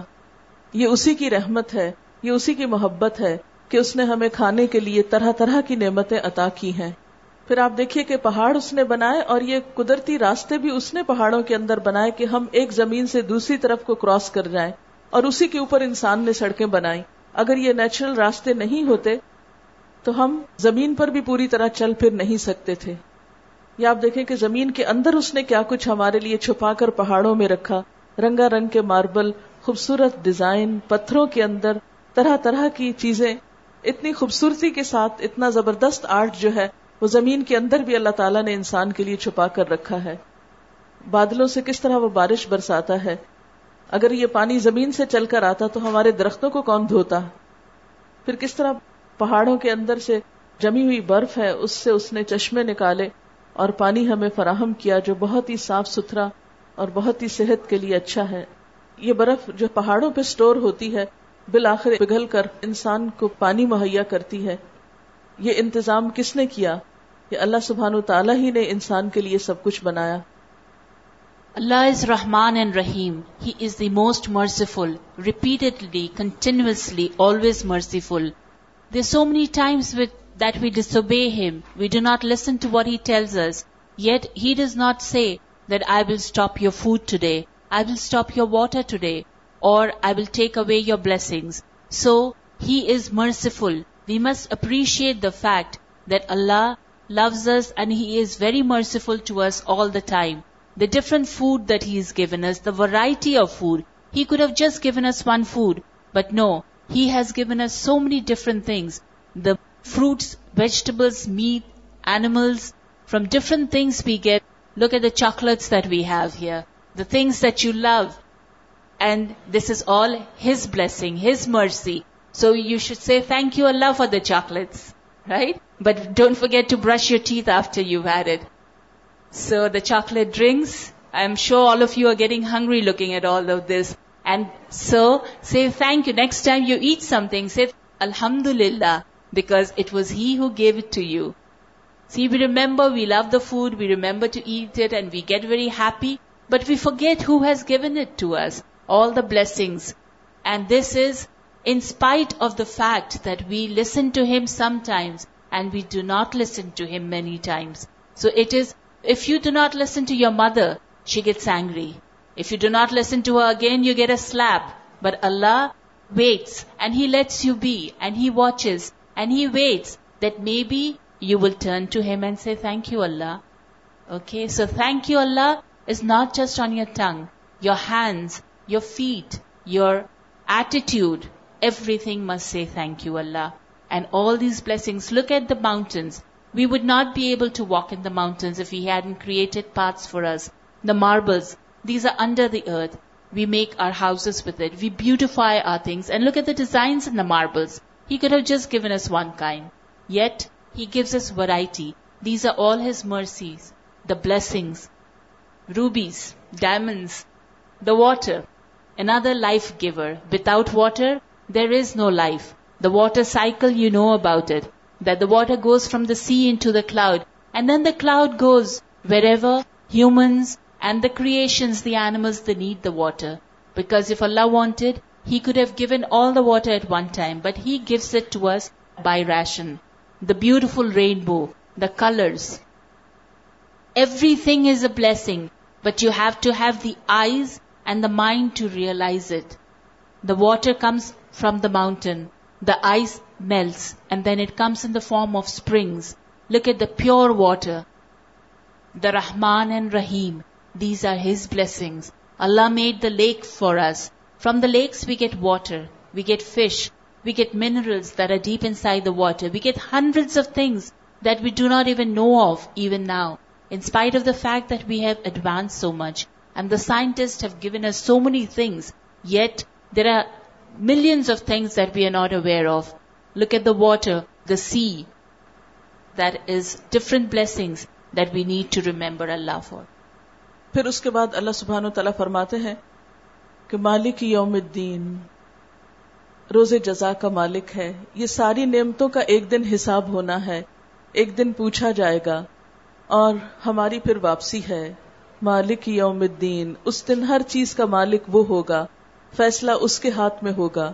Speaker 2: یہ اسی کی رحمت ہے یہ اسی کی محبت ہے کہ اس نے ہمیں کھانے کے لیے طرح طرح کی نعمتیں عطا کی ہیں پھر آپ دیکھیے کہ پہاڑ اس نے بنائے اور یہ قدرتی راستے بھی اس نے پہاڑوں کے اندر بنائے کہ ہم ایک زمین سے دوسری طرف کو کراس کر جائیں اور اسی کے اوپر انسان نے سڑکیں بنائی اگر یہ نیچرل راستے نہیں ہوتے تو ہم زمین پر بھی پوری طرح چل پھر نہیں سکتے تھے یا آپ دیکھیں کہ زمین کے اندر اس نے کیا کچھ ہمارے لیے چھپا کر پہاڑوں میں رکھا رنگا رنگ کے ماربل خوبصورت ڈیزائن پتھروں کے اندر طرح طرح کی چیزیں اتنی خوبصورتی کے ساتھ اتنا زبردست آرٹ جو ہے وہ زمین کے اندر بھی اللہ تعالیٰ نے انسان کے لیے چھپا کر رکھا ہے بادلوں سے کس طرح وہ بارش برساتا ہے اگر یہ پانی زمین سے چل کر آتا تو ہمارے درختوں کو کون دھوتا پھر کس طرح پہاڑوں کے اندر سے جمی ہوئی برف ہے اس سے اس نے چشمے نکالے اور پانی ہمیں فراہم کیا جو بہت ہی صاف ستھرا اور بہت ہی صحت کے لیے اچھا ہے یہ برف جو پہاڑوں پہ سٹور ہوتی ہے بالآخر پگھل کر انسان کو پانی مہیا کرتی ہے یہ انتظام کس نے کیا یہ اللہ سبحان تعالیٰ ہی نے انسان کے لیے سب کچھ بنایا
Speaker 1: Allah is Rahman and Rahim he is the most merciful repeatedly continuously always merciful so many with that we disobey him, we do not listen to what he tells us. Yet he does not say that I will stop your food today, I will stop your water today, or I will take away your blessings. So he is merciful. We must appreciate the fact that Allah loves us and he is very merciful to us all the time. The different food that he has given us, the variety of food, he could have just given us one food. But no, he has given us so many different things. The fruits, vegetables, meat, animals. From different things we get. Look at the chocolates that we have here. The things that you love. And this is all His blessing, His mercy. So you should say thank you Allah for the chocolates. Right? But don't forget to brush your teeth after you've had it. So the chocolate drinks. I'm sure all of you are getting hungry looking at all of this. And so say thank you. Next time you eat something, say Alhamdulillah because it was He who gave it to you. See, we remember, we love the food, we remember to eat it, and we get very happy, but we forget who has given it to us, all the blessings. And this is in spite of the fact that we listen to Him sometimes and we do not listen to Him many times. So it is, if you do not listen to your mother, she gets angry. If you do not listen to her again, you get a slap. But Allah waits and He lets you be and He watches and he waits that maybe you will turn to him and say, thank you, Allah. Okay, so thank you, Allah is not just on your tongue, your hands, your feet, your attitude, everything must say thank you, Allah. And all these blessings, look at the mountains. We would not be able to walk in the mountains if He hadn't created paths for us. The marbles, these are under the earth. We make our houses with it. We beautify our things. And look at the designs in the marbles. He could have just given us one kind. Yet, He gives us variety. These are all His mercies, the blessings, rubies, diamonds, the water, another life giver. Without water, there is no life. The water cycle, you know about it, that the water goes from the sea into the cloud, and then the cloud goes wherever humans and the creations, the animals, they need the water. Because if Allah wanted, he could have given all the water at one time, but he gives it to us by ration. The beautiful rainbow, the colors. Everything is a blessing, but you have to have the eyes and the mind to realize it. The water comes from the mountain. The ice melts and then it comes in the form of springs. Look at the pure water. The Rahman and Rahim, these are His blessings. Allah made the lake for us. From the lakes we get water we get fish we get mineral aware water the seat is different blessing that we need to remember Allah for
Speaker 2: پھر اس کے بعد اللہ سبان و تعالیٰ فرماتے ہیں کہ مالک یوم الدین روزے جزا کا مالک ہے یہ ساری نعمتوں کا ایک دن حساب ہونا ہے ایک دن پوچھا جائے گا اور ہماری پھر واپسی ہے مالک یوم الدین اس دن ہر چیز کا مالک وہ ہوگا فیصلہ اس کے ہاتھ میں ہوگا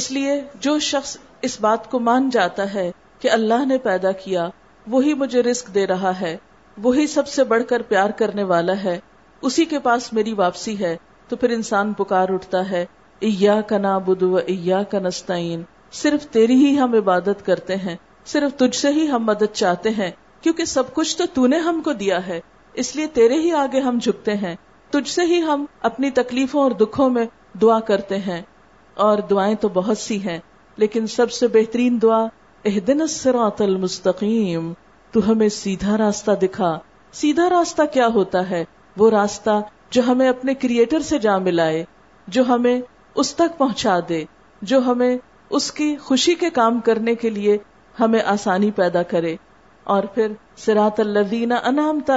Speaker 2: اس لیے جو شخص اس بات کو مان جاتا ہے کہ اللہ نے پیدا کیا وہی مجھے رزق دے رہا ہے وہی سب سے بڑھ کر پیار کرنے والا ہے اسی کے پاس میری واپسی ہے تو پھر انسان پکار اٹھتا ہے ایا کا نابد و ایا کا نستعین صرف تیری ہی ہم عبادت کرتے ہیں صرف تجھ سے ہی ہم مدد چاہتے ہیں کیونکہ سب کچھ تو تو نے ہم کو دیا ہے اس لیے تیرے ہی آگے ہم جھکتے ہیں تجھ سے ہی ہم اپنی تکلیفوں اور دکھوں میں دعا کرتے ہیں اور دعائیں تو بہت سی ہیں لیکن سب سے بہترین دعا اہدن الصراط المستقیم تو ہمیں سیدھا راستہ دکھا سیدھا راستہ کیا ہوتا ہے وہ راستہ جو ہمیں اپنے کریٹر سے جا ملائے جو ہمیں اس تک پہنچا دے جو ہمیں اس کی خوشی کے کام کرنے کے لیے ہمیں آسانی پیدا کرے اور پھر سراط اللہ دینا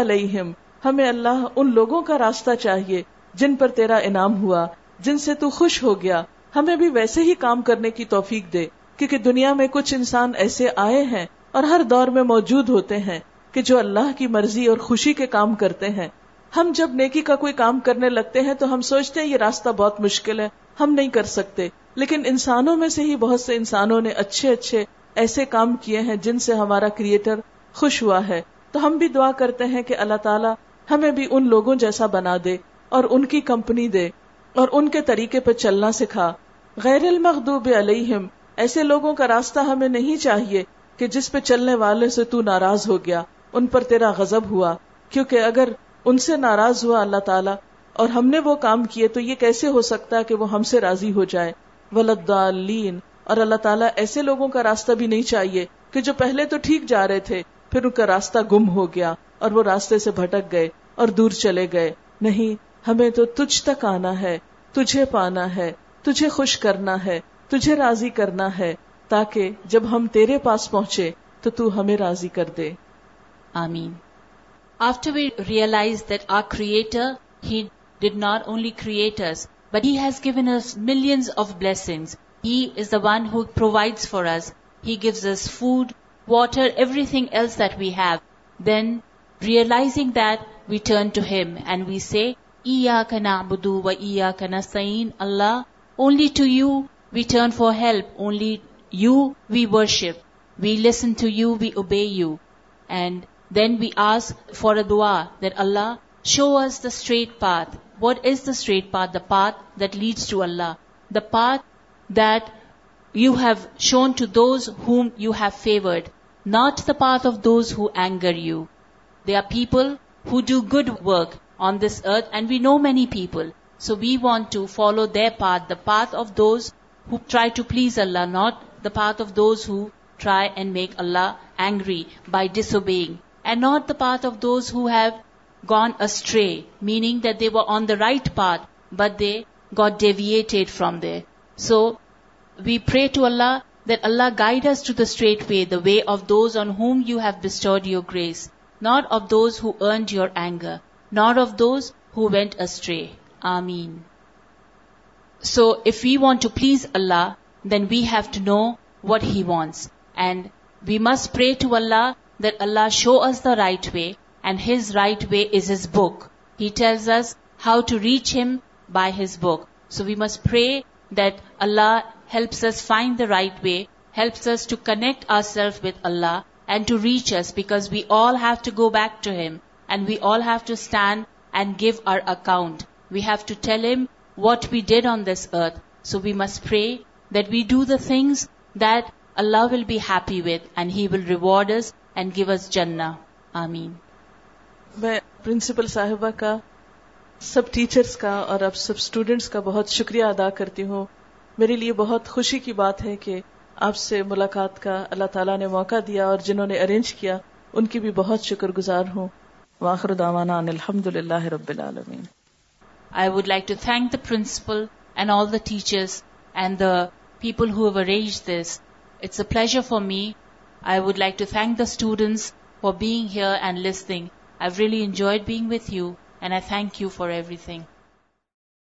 Speaker 2: علیہم ہمیں اللہ ان لوگوں کا راستہ چاہیے جن پر تیرا انعام ہوا جن سے تو خوش ہو گیا ہمیں بھی ویسے ہی کام کرنے کی توفیق دے کیونکہ دنیا میں کچھ انسان ایسے آئے ہیں اور ہر دور میں موجود ہوتے ہیں کہ جو اللہ کی مرضی اور خوشی کے کام کرتے ہیں ہم جب نیکی کا کوئی کام کرنے لگتے ہیں تو ہم سوچتے ہیں یہ راستہ بہت مشکل ہے ہم نہیں کر سکتے لیکن انسانوں میں سے ہی بہت سے انسانوں نے اچھے اچھے ایسے کام کیے ہیں جن سے ہمارا کریٹر خوش ہوا ہے تو ہم بھی دعا کرتے ہیں کہ اللہ تعالیٰ ہمیں بھی ان لوگوں جیسا بنا دے اور ان کی کمپنی دے اور ان کے طریقے پہ چلنا سکھا غیر المخوب علیہم ایسے لوگوں کا راستہ ہمیں نہیں چاہیے کہ جس پہ چلنے والے سے تو ناراض ہو گیا ان پر تیرا غضب ہوا کیونکہ اگر ان سے ناراض ہوا اللہ تعالیٰ اور ہم نے وہ کام کیے تو یہ کیسے ہو سکتا ہے کہ وہ ہم سے راضی ہو جائے ولدالین اور اللہ تعالیٰ ایسے لوگوں کا راستہ بھی نہیں چاہیے کہ جو پہلے تو ٹھیک جا رہے تھے پھر ان کا راستہ گم ہو گیا اور وہ راستے سے بھٹک گئے اور دور چلے گئے نہیں ہمیں تو تجھ تک آنا ہے تجھے پانا ہے تجھے خوش کرنا ہے تجھے راضی کرنا ہے تاکہ جب ہم تیرے پاس پہنچے تو تو ہمیں راضی کر دے
Speaker 1: آمین after we realize that our creator he did not only creator but has given us millions of blessings he is the one who provides for us he gives us food water everything else that we have then realizing that we turn to him and we say ای یا کنا بدو و ای یا کنا سئین Allah only to you we turn for help only you we worship we listen to you we obey you and Then we ask for a dua that Allah, show us the straight path. What is the straight path? The path that leads to Allah. The path that you have shown to those whom you have favored, not the path of those who anger you. There are people who do good work on this earth, and we know many people. So we want to follow their path, the path of those who try to please Allah, not the path of those who try and make Allah angry by disobeying and not the path of those who have gone astray, meaning that they were on the right path, but they got deviated from there. So we pray to Allah that Allah guide us to the straight way, the way of those on whom you have bestowed your grace, not of those who earned your anger, not of those who went astray. Ameen. So if we want to please Allah, then we have to know what He wants. And we must pray to Allah that Allah show us the right way, and His right way is His book. He tells us how to reach Him by His book. So we must pray that Allah helps us find the right way, helps us to connect ourselves with Allah and to reach us, because we all have to go back to Him and we all have to stand and give our account. We have to tell Him what we did on this earth. So we must pray that we do the things that Allah will be happy with, and He will reward us and give us جنا آمین
Speaker 2: میں principal صاحبہ کا سب teachers کا اور اب سب اسٹوڈینٹس کا بہت شکریہ ادا کرتی ہوں میرے لیے بہت خوشی کی بات ہے کہ آپ سے ملاقات کا اللہ تعالیٰ نے موقع دیا اور جنہوں نے ارینج کیا ان کی بھی بہت شکر گزار ہوں واخر الحمد للہ رب العالمین
Speaker 1: I like to thank the principal and and all the the people who arrange this it's a pleasure for me I would like to thank the students for being here and listening. I've really enjoyed being with you, and I thank you for everything.